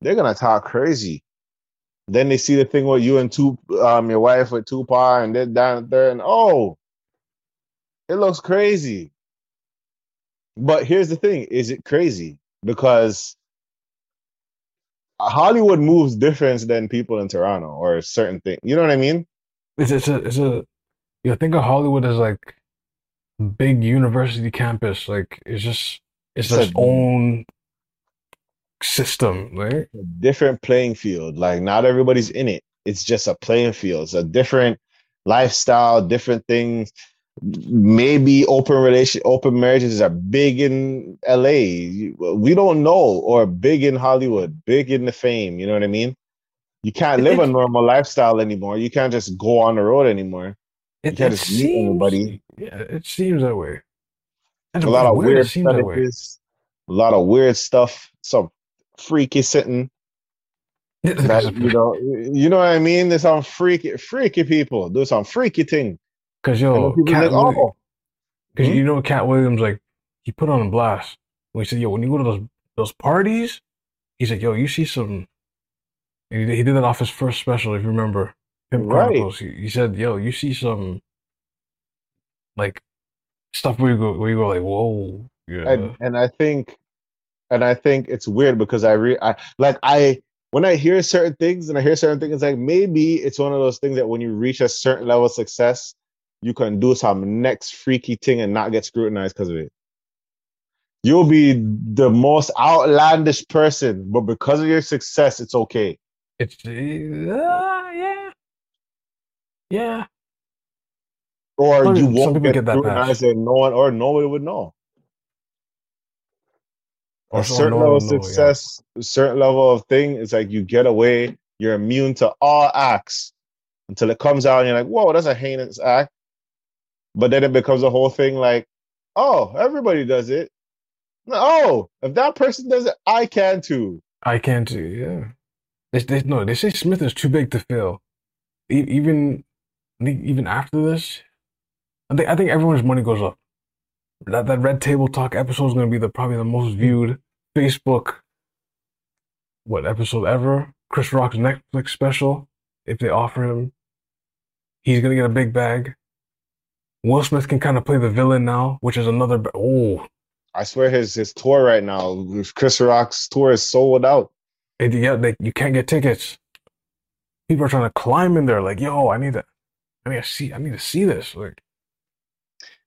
They're gonna talk crazy. Then they see the thing with you and two, um, your wife with Tupac, and then down there, and oh, it looks crazy. But here's the thing: is it crazy? Because Hollywood moves different than people in Toronto or certain things. You know what I mean? it's it's a it's a. You know, think of Hollywood as like big university campus. Like it's just it's It's its a- own system, right? a different playing field. Like not everybody's in it. It's just a playing field. It's a different lifestyle, different things. Maybe open relation, open marriages are big in LA. We don't know, or big in Hollywood, big in the fame. You know what I mean? You can't live a normal lifestyle anymore. You can't just go on the road anymore. It, can't it just meet seems, anybody. yeah, it seems that way. A lot of weird. weird It seems that way. fetishes, a lot of weird stuff. Some freaky sitting. That, you know, you know what I mean? There's some freaky, freaky people do some freaky thing. Because yo, Cat think, oh, Because Hmm? you know, Katt Williams, like, he put on a blast when he said, "Yo, when you go to those those parties," he's like, "Yo, you see some." He, he did that off his first special, if you remember, Pimp Right. Chronicles. He, he said, "Yo, you see some, like, stuff where you go, where you go, like, whoa, yeah, and and I think, and I think it's weird because I re, I like I when I hear certain things and I hear certain things, like maybe it's one of those things that when you reach a certain level of success, you can do some next freaky thing and not get scrutinized because of it. You'll be the most outlandish person, but because of your success, it's okay. it's uh, yeah, yeah." Or you won't get, get that scrutinized and no one or nobody would know. Or a certain level of know, yeah. success, a certain level of thing, it's like you get away, you're immune to all acts until it comes out and you're like, whoa, that's a heinous act. But then it becomes a whole thing like, oh, everybody does it. Oh, if that person does it, I can too. I can too. Yeah. They, they no. They say Smith is too big to fail. E- even even after this, I think I think everyone's money goes up. That that Red Table Talk episode is going to be the probably the most viewed Facebook what episode ever. Chris Rock's Netflix special. If they offer him, he's going to get a big bag. Will Smith can kind of play the villain now, which is another. Oh, I swear his his tour right now, Chris Rock's tour is sold out. And yeah, they, you can't get tickets. People are trying to climb in there, like, yo, I need to, I need to see, I need to see this. Like,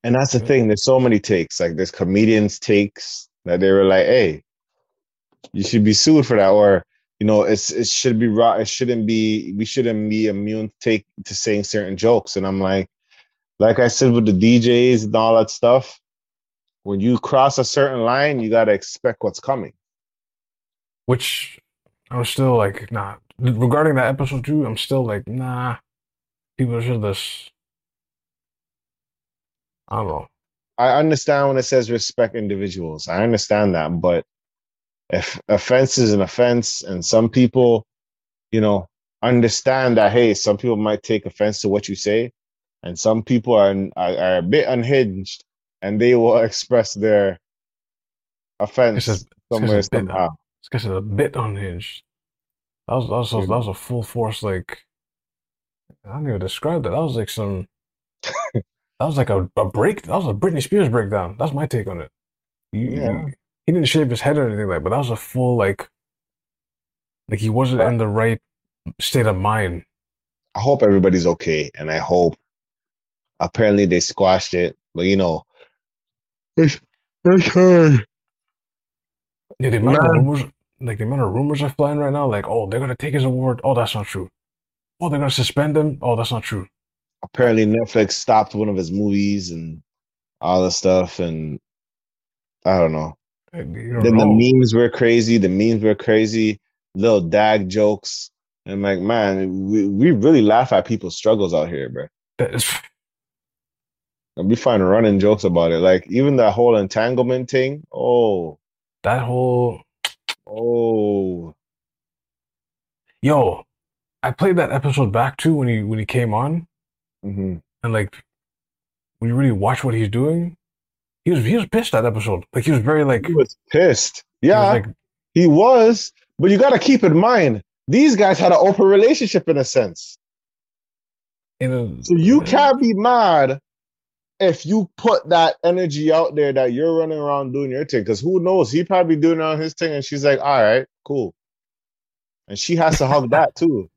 And that's the thing. There's so many takes. Like there's comedians takes that they were like, "Hey, you should be sued for that," or you know, it's it should be right. It shouldn't be. We shouldn't be immune to take to saying certain jokes. And I'm like, like I said with the DJs and all that stuff. When you cross a certain line, you gotta expect what's coming. which I was still like, nah. Regarding that episode too, I'm still like, nah. People should just, I don't know. I understand when it says respect individuals. I understand that, but if offense is an offense, and some people, you know, understand that hey, some people might take offense to what you say, and some people are are, are a bit unhinged, and they will express their offense It's just- somewhere it's a bit- somehow. This guy's a bit unhinged. That was, that was, that was a full force, like, I don't even describe that. That was like some, that was like a, a break. That was a Britney Spears breakdown. That's my take on it. You- Yeah. he didn't shave his head or anything like, but that was a full like, like he wasn't in the right state of mind. I hope everybody's okay, and I hope. Apparently, they squashed it, but you know, it's it's hard. Yeah, the amount of rumors, like the amount of rumors are flying right now, like, oh, they're gonna take his award. Oh, that's not true. Oh, they're gonna suspend him. Oh, that's not true. Apparently, Netflix stopped one of his movies and all the stuff, and I don't know. You don't Then know. the memes were crazy. The memes were crazy. Little dag jokes. And I'm like, man, we, we really laugh at people's struggles out here, bro. That is, And we find running jokes about it. Like even that whole entanglement thing. Oh, that whole oh. yo, I played that episode back too when he when he came on, hmm and like when you really watch what he's doing, he was he was pissed that episode. Like he was very like He was pissed. he was Yeah, like he was. But you got to keep in mind, these guys had an open relationship in a sense. in a, So you can't be mad if you put that energy out there that you're running around doing your thing. Because who knows? He probably doing on his thing, and she's like, "All right, cool." And she has to hug that too.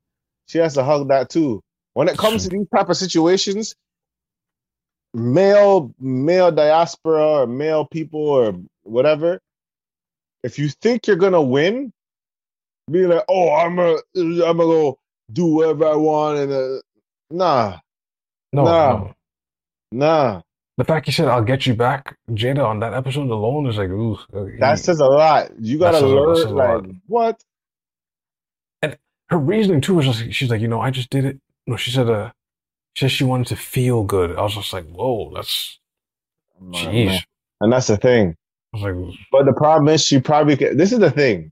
She has to hug that too. When it comes to these type of situations, male male diaspora or male people or whatever, if you think you're gonna win, be like, "Oh, I'm a, I'm gonna go do whatever I want," and uh, nah, no, Nah. no. nah. The fact he said I'll get you back, Jada, on that episode alone is like, ooh, uh, he- That says a lot. You gotta says a- that learn, like, what? her reasoning too was just she's like, you know, I just did it. No, she said, uh, she said she wanted to feel good. I was just like, whoa, that's jeez. And that's the thing. I was like, But the problem is, she probably. ca- This is the thing.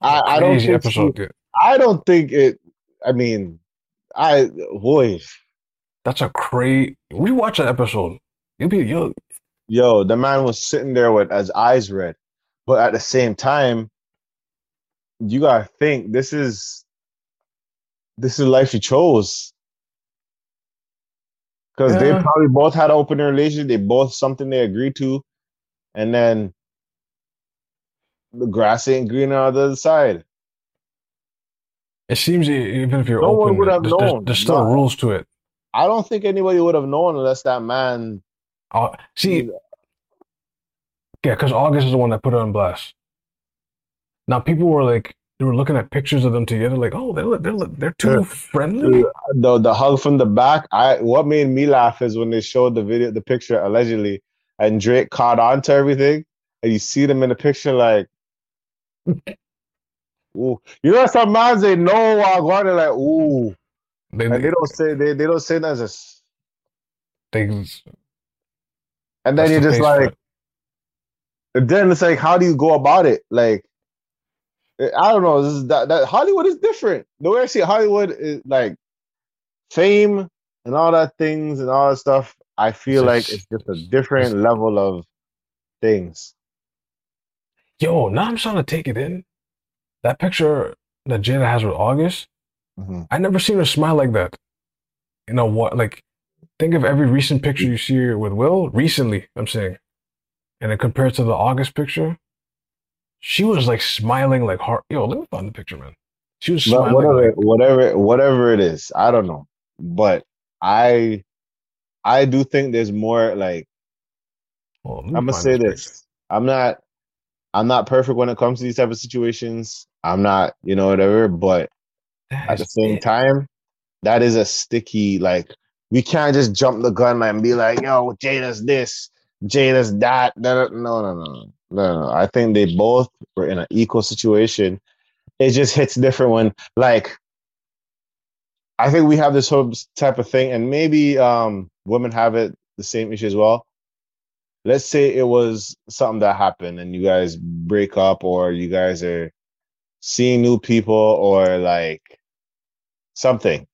I, I don't think. she- episode. yeah. I don't think it. I mean, I boy, That's a crazy. We watch that episode. You'll be yo. yo, the man was sitting there with his eyes red, but at the same time, you gotta think this is this is life he chose. Because they probably both had an open relationship, they both something they agreed to, and then the grass ain't greener on the other side. It seems even if you're No one open, would have there's, there's- known. there's still No. rules to it. I don't think anybody would have known unless that man. Uh, see, yeah, because August is the one that put it on blast. Now people were like, they were looking at pictures of them together, like, oh, they're they're they're too Yeah. friendly. the the hug from the back. I what made me laugh is when they showed the video, the picture allegedly, and Drake caught on to everything, and you see them in the picture like, ooh, you know some man they know while going they're like ooh, They, and they don't say they they don't say that as a s- they, and then you're the just like, then it's like, how do you go about it? Like, I don't know. This is that, that Hollywood is different. The way I see it, Hollywood is like fame and all that things and all that stuff. I feel like it's just a different level of things. yo, now I'm trying to take it in. That picture that Jada has with August, Mhm. I never seen her smile like that. You know what? Like, think of every recent picture you see with Will recently. I'm saying, and then compared to the August picture, she was like smiling like heart. Yo, let me find the picture, man. She was But smiling whatever, like whatever, whatever it is, I don't know. But I, I do think there's more. Like me I'm gonna say picture. this: I'm not, I'm not perfect when it comes to these type of situations. I'm not, you know, whatever. But That at the same it. time, that is a sticky. Like we can't just jump the gun and be like, "Yo, Jada's this, Jada's that." No, no, no, no, no, no, no. I think they both were in an equal situation. It just hits different when, like, I think we have this whole type of thing, and maybe um, women have it the same issue as well. Let's say it was something that happened, and you guys break up, or you guys are seeing new people, or like something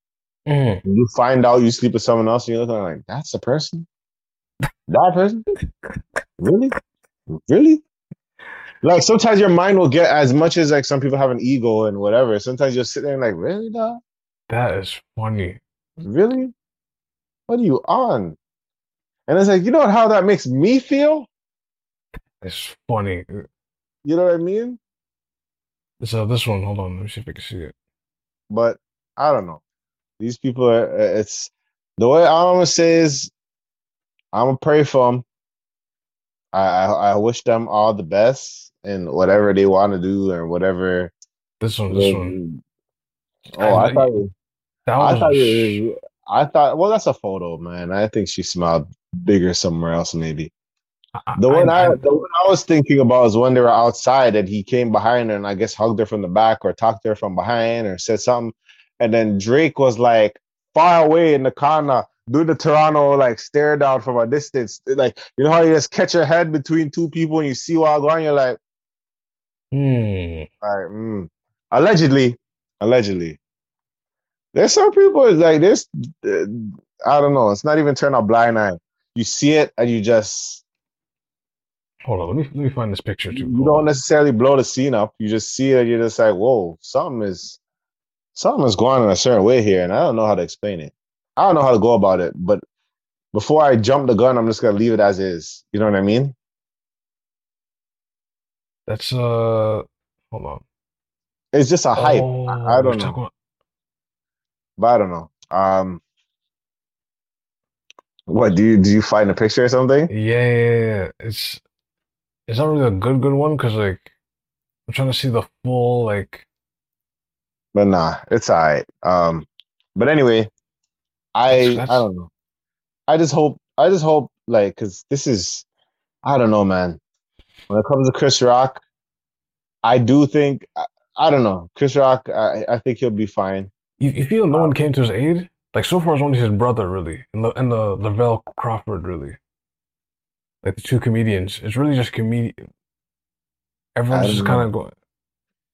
Mhm. you find out you sleep with someone else and you're looking like that's the person that person really really like sometimes your mind will get as much as like some people have an ego and whatever sometimes you'll sit there and like really dog? That is funny. really What are you on? And it's like, you know how that makes me feel? It's funny. You know what I mean? So this one, hold on, let me see if I can see it. But I don't know. These people are. Uh, it's the way I'm gonna say is, I'm gonna pray for them. I, I I wish them all the best in whatever they want to do or whatever. This one, this one. Oh, I, I- thought you- That I thought you- I thought. Well, that's a photo, man. I think she smiled bigger somewhere else, maybe. The one I, the one I was thinking about is when they were outside and he came behind her and I guess hugged her from the back or talked to her from behind or said something. And then Drake was like far away in the corner, doing the Toronto like stare down from a distance. Like, you know how you just catch your head between two people and you see what going, you're like, Hmm. right, mm. allegedly, allegedly. There's some people like this. Uh, I don't know. It's not even turn a blind eye. You see it and you just Hold on, let me let me find this picture too. you Hold don't on. necessarily blow the scene up. You just see it. You're just like, whoa, something is something is going in a certain way here, and I don't know how to explain it. I don't know how to go about it. But before I jump the gun, I'm just gonna leave it as is. You know what I mean? That's uh, hold on. It's just a hype. Oh, I, I don't know, about- but I don't know. Um, what do you do? You find a picture or something? Yeah, yeah, yeah. It's it's not really a good good one because like I'm trying to see the full like But nah, it's all right. Um, but anyway, I That's- I don't know. I just hope I just hope like because this is I don't know, man. When it comes to Chris Rock, I do think I, I don't know Chris Rock. I I think he'll be fine. you, you feel no one um, came to his aid. Like so far, it's only his brother really, and the and the Lavell Crawford really. Like the two comedians, it's really just comedian. Everyone's just kind of going.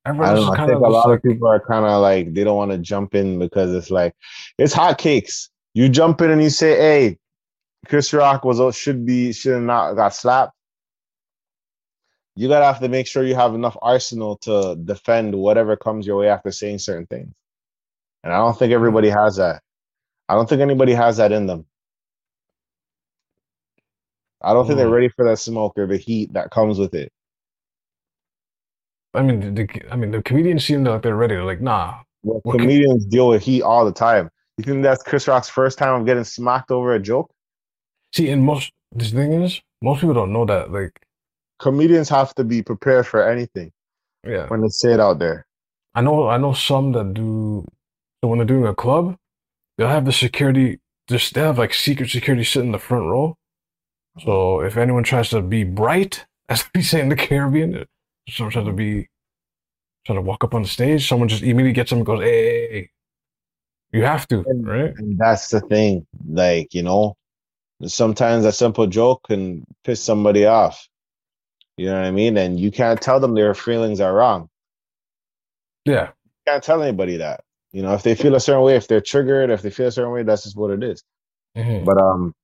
I Everyone's just kind think of a lot like, of people are kind of like they don't want to jump in because it's like it's hot cakes. You jump in and you say, "Hey, Chris Rock was should be should have not got slapped." You gotta have to make sure you have enough arsenal to defend whatever comes your way after saying certain things, and I don't think everybody has that. I don't think anybody has that in them. I don't think they're Mm. ready for that smoke or the heat that comes with it. I mean, the, the- I mean, the comedians seem like they're ready. They're like, nah, Well, What can- comedians deal with heat all the time. You think that's Chris Rock's first time of getting smacked over a joke? See, and most this thing is most people don't know that. Like, Comedians have to be prepared for anything yeah, when they say it out there. I know. I know some that do. So when they're doing a club, they'll have the security. Just they have like secret security sitting in the front row. So if anyone tries to be bright, as we say in the Caribbean, someone tries to be trying to walk up on the stage, someone just immediately gets them and goes, "Hey, hey, hey." you have to, And- right?" And that's the thing. Like, you know, sometimes a simple joke can piss somebody off. You know what I mean? And you can't tell them their feelings are wrong. Yeah, You can't tell anybody that. You know, if they feel a certain way, if they're triggered, if they feel a certain way, that's just what it is. Mhm. But um,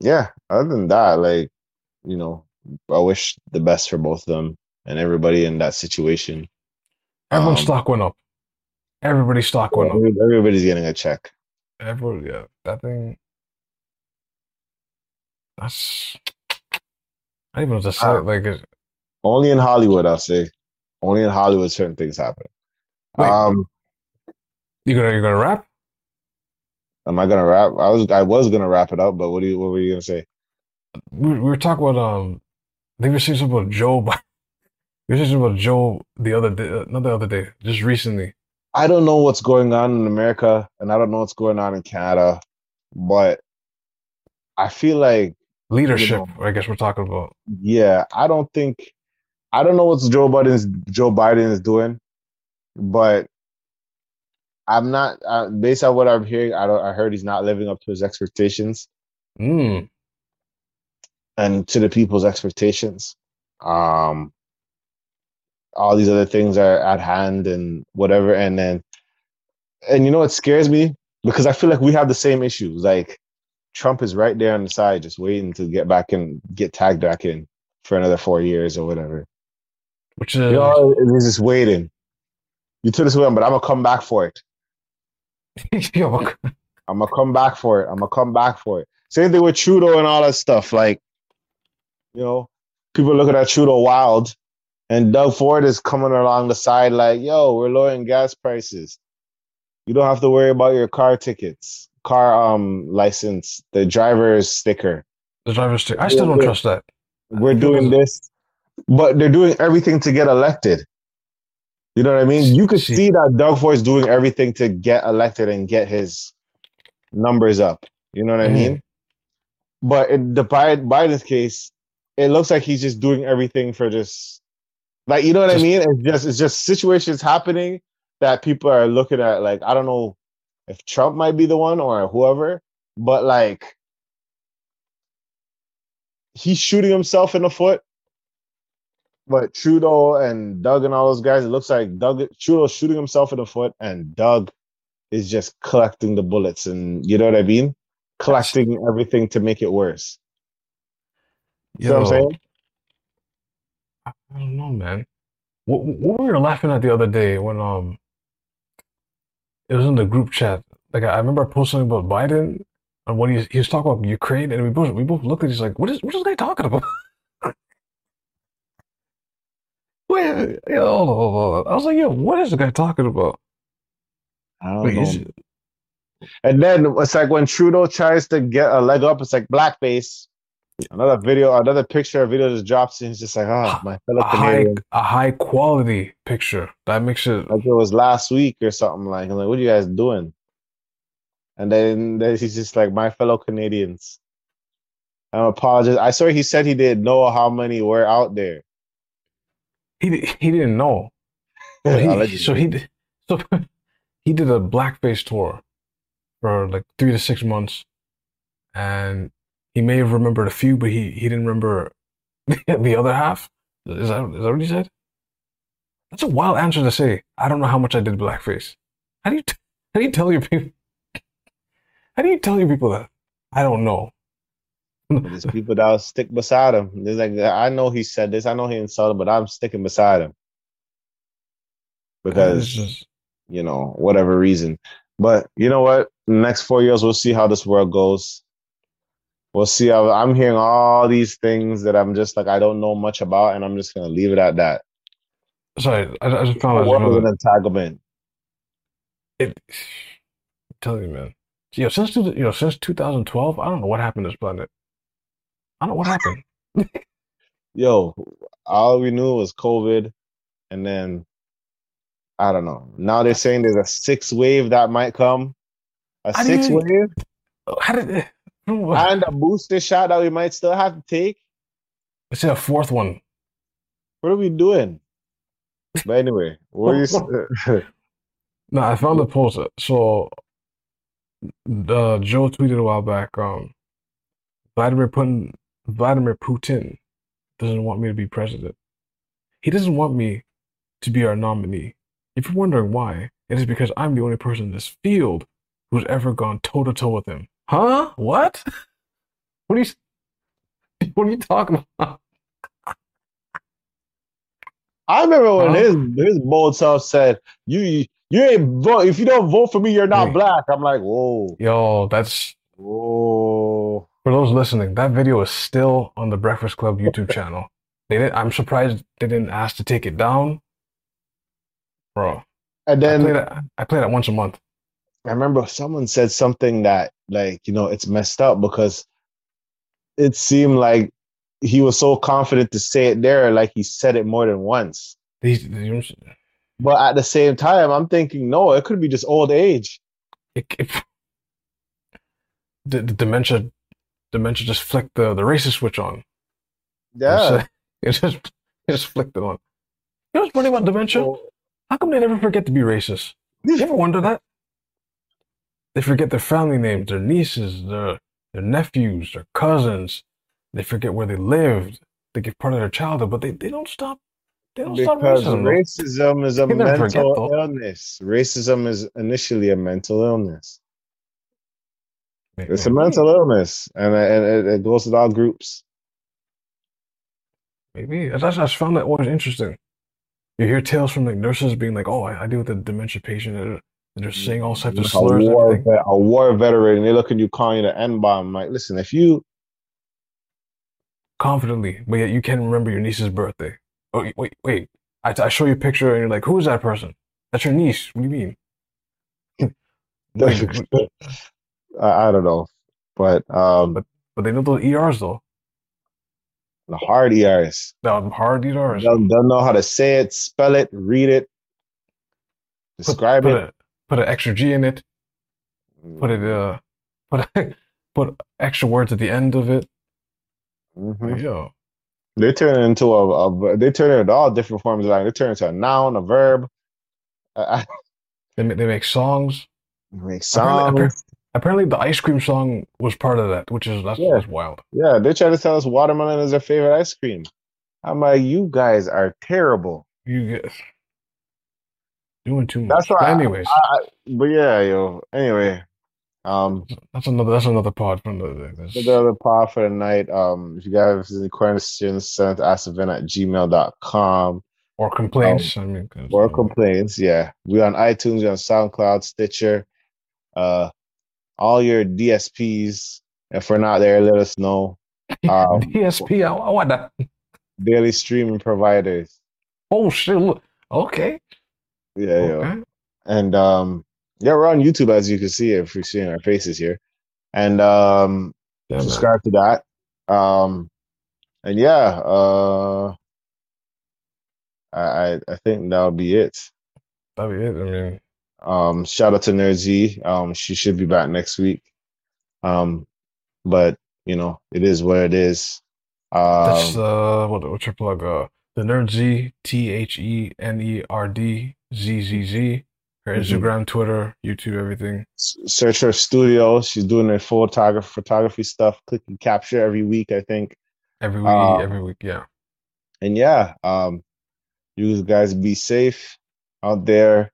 yeah. Other than that, like, you know, I wish the best for both of them and everybody in that situation. everyone's Um, stock went up. Everybody's stock went up. Everybody's getting a check. Everybody, yeah, that thing. That's. I don't even know what to say. Ah. Like, it, Only in Hollywood, I'll say. Only in Hollywood, certain things happen. Wait. Um, you gonna you gonna rap? am I gonna wrap? I was I was gonna wrap it up, but what do you what were you gonna say? We, we were talking about um. I think we were saying something about Joe. We were saying something about Joe the other day, uh, not the other day, just recently. I don't know what's going on in America, and I don't know what's going on in Canada, but I feel like Leadership, I guess we're talking about. yeah, I don't think I don't know what Joe Biden's Joe Biden is doing, but I'm not uh, based on what I'm hearing. I don't. I heard he's not living up to his expectations Mm. and to the people's expectations. Um, all these other things are at hand and whatever, and then and you know what scares me because I feel like we have the same issues. Like Trump is right there on the side, just waiting to get back and get tagged back in for another four years or whatever. Which uh, is You know, he's just waiting. You took this away, but I'm gonna come back for it. I'm I'm gonna come back for it. I'm gonna come back for it. Same thing with Trudeau and all that stuff. Like, you know, people looking at Trudeau wild, and Doug Ford is coming along the side like, "Yo, we're lowering gas prices. You don't have to worry about your car tickets, car um license, the driver's sticker. The driver's sticker. I still don't trust that. We're doing this, but they're doing everything to get elected. You know what I mean? You could See- that Doug Ford is doing everything to get elected and get his numbers up. You know what I Mhm. mean? But in the Biden, Biden's case, it looks like he's just doing everything for just like you know what Just- I mean? It's just it's just situations happening that people are looking at like I don't know if Trump might be the one or whoever, but like he's shooting himself in the foot. But Trudeau and Doug and all those guys, it looks like Doug Trudeau's shooting himself in the foot, and Doug is just collecting the bullets, and you know what I mean, collecting everything to make it worse. You know what I'm saying? I don't know, man. What, what we were laughing at the other day when um it was in the group chat. Like I remember I posted something about Biden and when he, he was talking about Ukraine, and we both we both looked at each like, what is what is this guy talking about? Wait, yeah, hold on, hold on. I was like, yo, what is the guy talking about? I don't Wait, know. And then it's like when Trudeau tries to get a leg up, it's like blackface. Another video, another picture, video just drops, and he's just like, ah, my fellow a high a high quality picture. That makes it like it was last week or something like I'm like what are you guys doing? And then, then he's just like my fellow canadians. I apologize i swear he said he didn't know how many were out there. He he didn't know. He, so he so he did a blackface tour for like three to six months, and he may have remembered a few, but he he didn't remember the other half. Is that is that what he said? That's a wild answer to say. I don't know how much I did blackface. How do you t- how do you tell your people? How do you tell your people that? I don't know. there's people that will stick beside him there's like i know he said this i know he insulted but i'm sticking beside him because just- you know whatever reason but you know what next four years we'll see how this world goes we'll see i'm hearing all these things that i'm just like i don't know much about and i'm just gonna leave it at that sorry, I, I just found out. an entanglement it, I'm telling you, man. Know, since you know, since 2012, I don't know what happened to this planet. I don't know what happened. yo, all we knew was COVID, and then I don't know. Now they're saying there's a sixth wave that might come, a I sixth wave, How did? And a booster shot that we might still have to take. Let's a fourth one. What are we doing? But anyway, what are you? No, I found the post. So, uh, Joe tweeted a while back. Um, Vladimir Putin, Vladimir Putin doesn't want me to be president. He doesn't want me to be our nominee. If you're wondering why, it is because I'm the only person in this field who's ever gone toe to toe with him. Huh? What? What are you? What are you talking about? I remember when Huh? his his bold self said, "You you ain't vote if you don't vote for me, you're not Hey. black." I'm like, whoa, Yo, that's whoa. For those listening, that video is still on the Breakfast Club YouTube channel. They didn't. I'm surprised they didn't ask to take it down. Bro, And I then play that I play that once a month. I remember someone said something that like you know it's messed up because it seemed like he was so confident to say it there, like he said it more than once. These, these But at the same time, I'm thinking, no, it could be just old age. it, it, the, the dementia dementia just flicked the, the racist switch on. Yeah. It just it just flicked it on. You know what's funny about dementia? How come they never forget to be racist? You ever wonder that? They forget their family names, their nieces, their their nephews, their cousins. They forget where they lived. They give part of their childhood, but they, they don't stop. They don't stop because racism. racism is a never forget, mental illness. Racism is initially a mental illness. It's a mental illness, and, and it, it goes to all groups. Maybe. I just, I just found that always interesting. You hear tales from like nurses being like, "Oh, I, I deal with a dementia patient. Uh, And they're saying all types of Like a slurs and war, everything. vet, a war veteran. They look at you calling you the N bomb. Like, listen, if you confidently, but yet you can't remember your niece's birthday. Oh, wait, wait. I, I show you a picture and you're like, who is that person? That's your niece. What do you mean? Wait, wait, I, I don't know, but um, But- but they know those ERs though. the hard ERs. The hard ERs. Don't, don't know how to say it, spell it, read it, Put, describe put it. a put an extra G in it. Put it uh put put extra words at the end of it. Mhm. Yo, They turn it into a, a they turn it into all different forms of language. They turn it into a noun, a verb. Uh, they they make songs. make Apparently, songs. appar- apparently, the ice cream song was part of that, which is that's, Yeah. that's wild. Yeah, they try to tell us watermelon is their favorite ice cream. I'm like, you guys are terrible. You get doing too much. That's But why I- anyways, But yeah, yo. Anyway, um, that's another that's another part for another day. That's- the other pod for the night. Um, if you guys have any questions, send it to askevent at gmail.com or complaints. I mean, or complaints. Yeah, we're on iTunes, we on SoundCloud, Stitcher, uh, all your DSPs. If we're not there, let us know. Um, DSP. I, I want that. daily streaming providers. Oh shit! Look. Okay. Yeah, yeah. And um, yeah, we're on YouTube as you can see if you're seeing our faces here. And um, Yeah, man. subscribe to that. Um, and yeah, uh, I I think that'll be it. That'll be it. I mean, Um, shout out to Nerd Um, she should be back next week. Um, but you know, it is what it is. that's Um, uh, what what's your plug? Uh, the Nerd Z T H E N E R D Z Z Z. Her Mhm. Instagram, Twitter, YouTube, everything. search her studio. She's doing her photography photography stuff. Click and capture every week, I think. Every week, Um, every week. Yeah. And yeah, um, you guys be safe out there.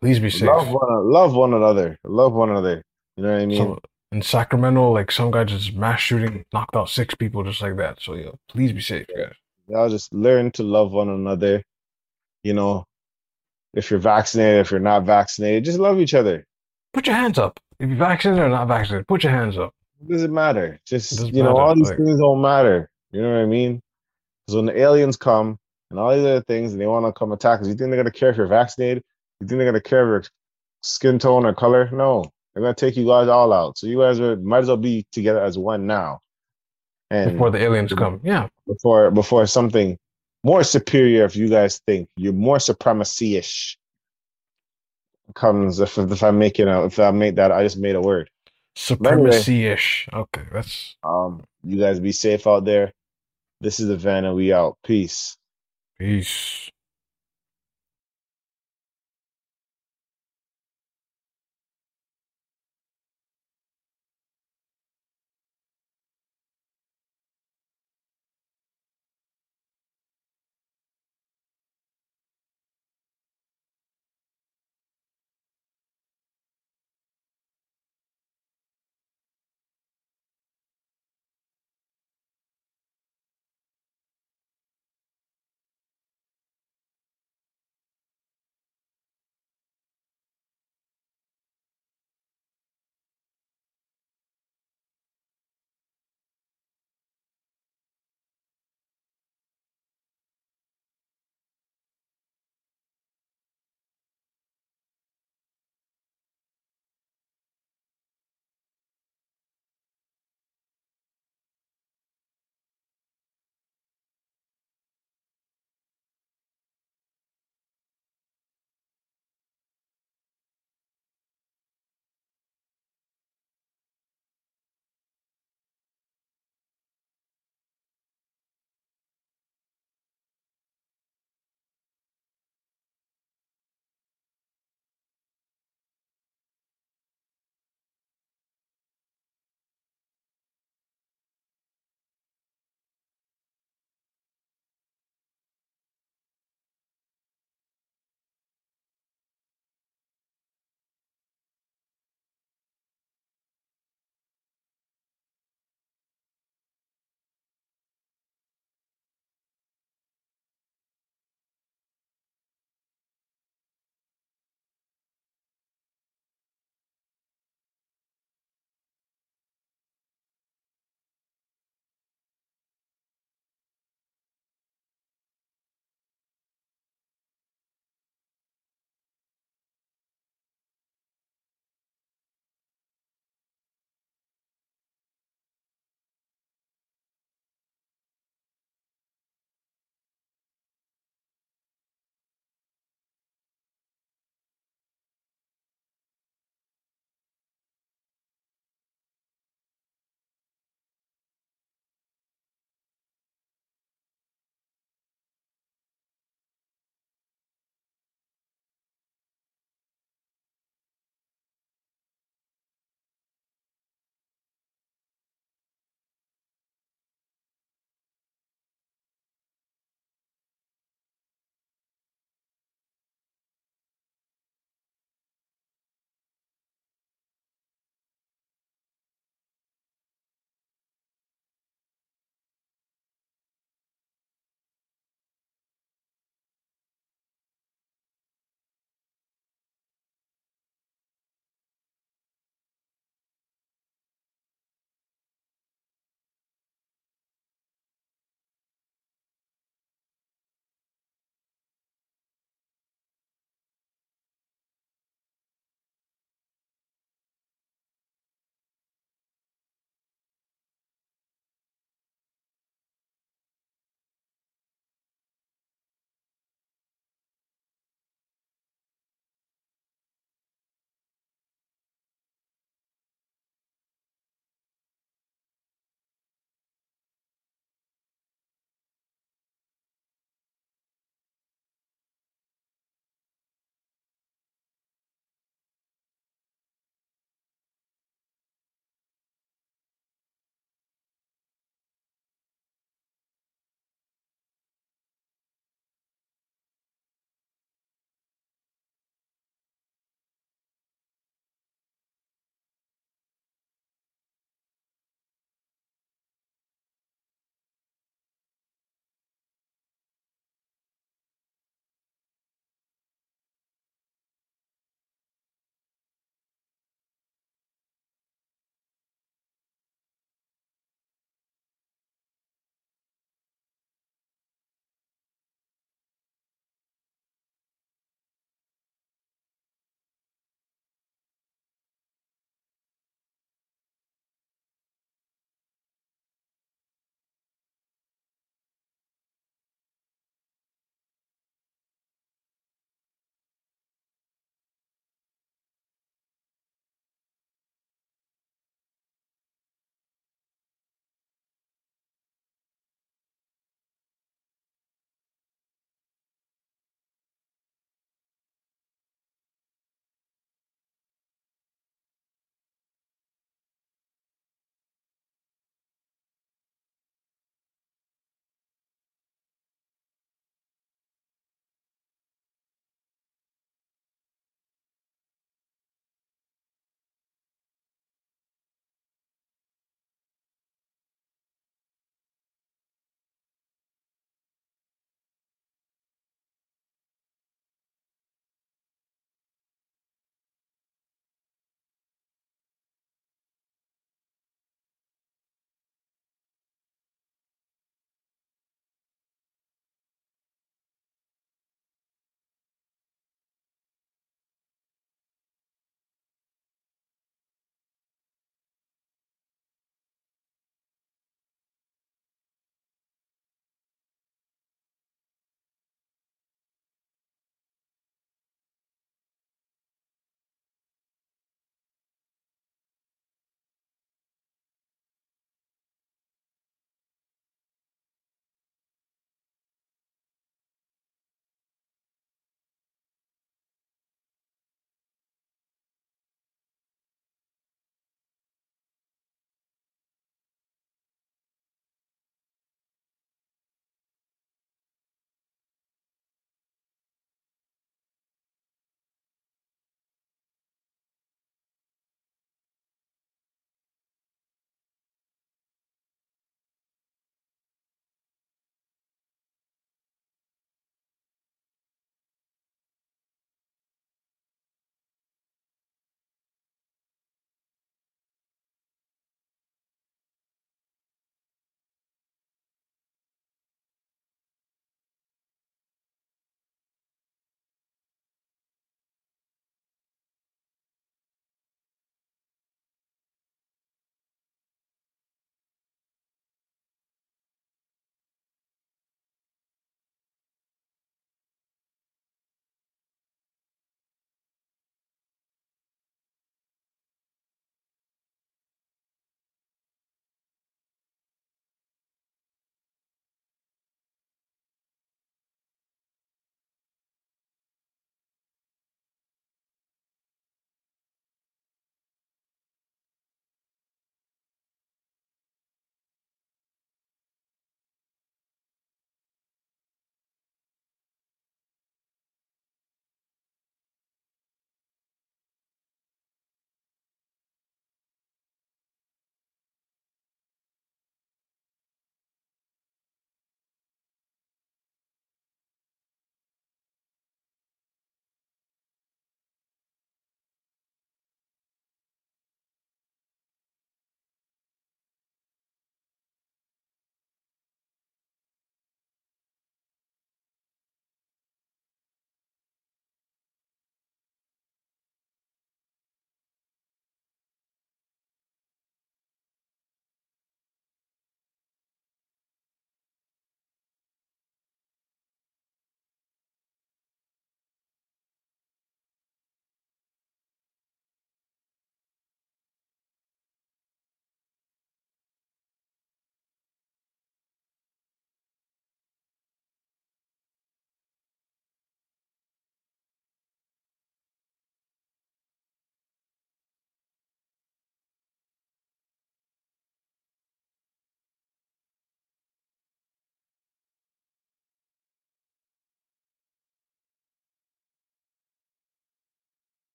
Please be safe. Love one, love one another. Love one another. You know what I mean? Some, in Sacramento, like some guy just mass shooting, knocked out six people just like that. So yeah, please be safe, guys. Y'all just learn to love one another. You know, if you're vaccinated, if you're not vaccinated, just love each other. Put your hands up. If you're vaccinated or not vaccinated, put your hands up. It doesn't matter. Just doesn't you know, matter, all these like- things don't matter. You know what I mean? Because when the aliens come and all these other things, and they want to come attack us, you think they're gonna care if you're vaccinated? You think they're gonna care if your skin tone or color? No, they're gonna take you guys all out. So you guys are, might as well be together as one now. And Before the aliens come. Yeah. before before something more superior, if you guys think you're more supremacy-ish comes, if if I make it, a- if I make that, I just made a word. Supremacy ish. Okay, that's Um, you guys be safe out there. This is the vent, and we out. Peace. peace.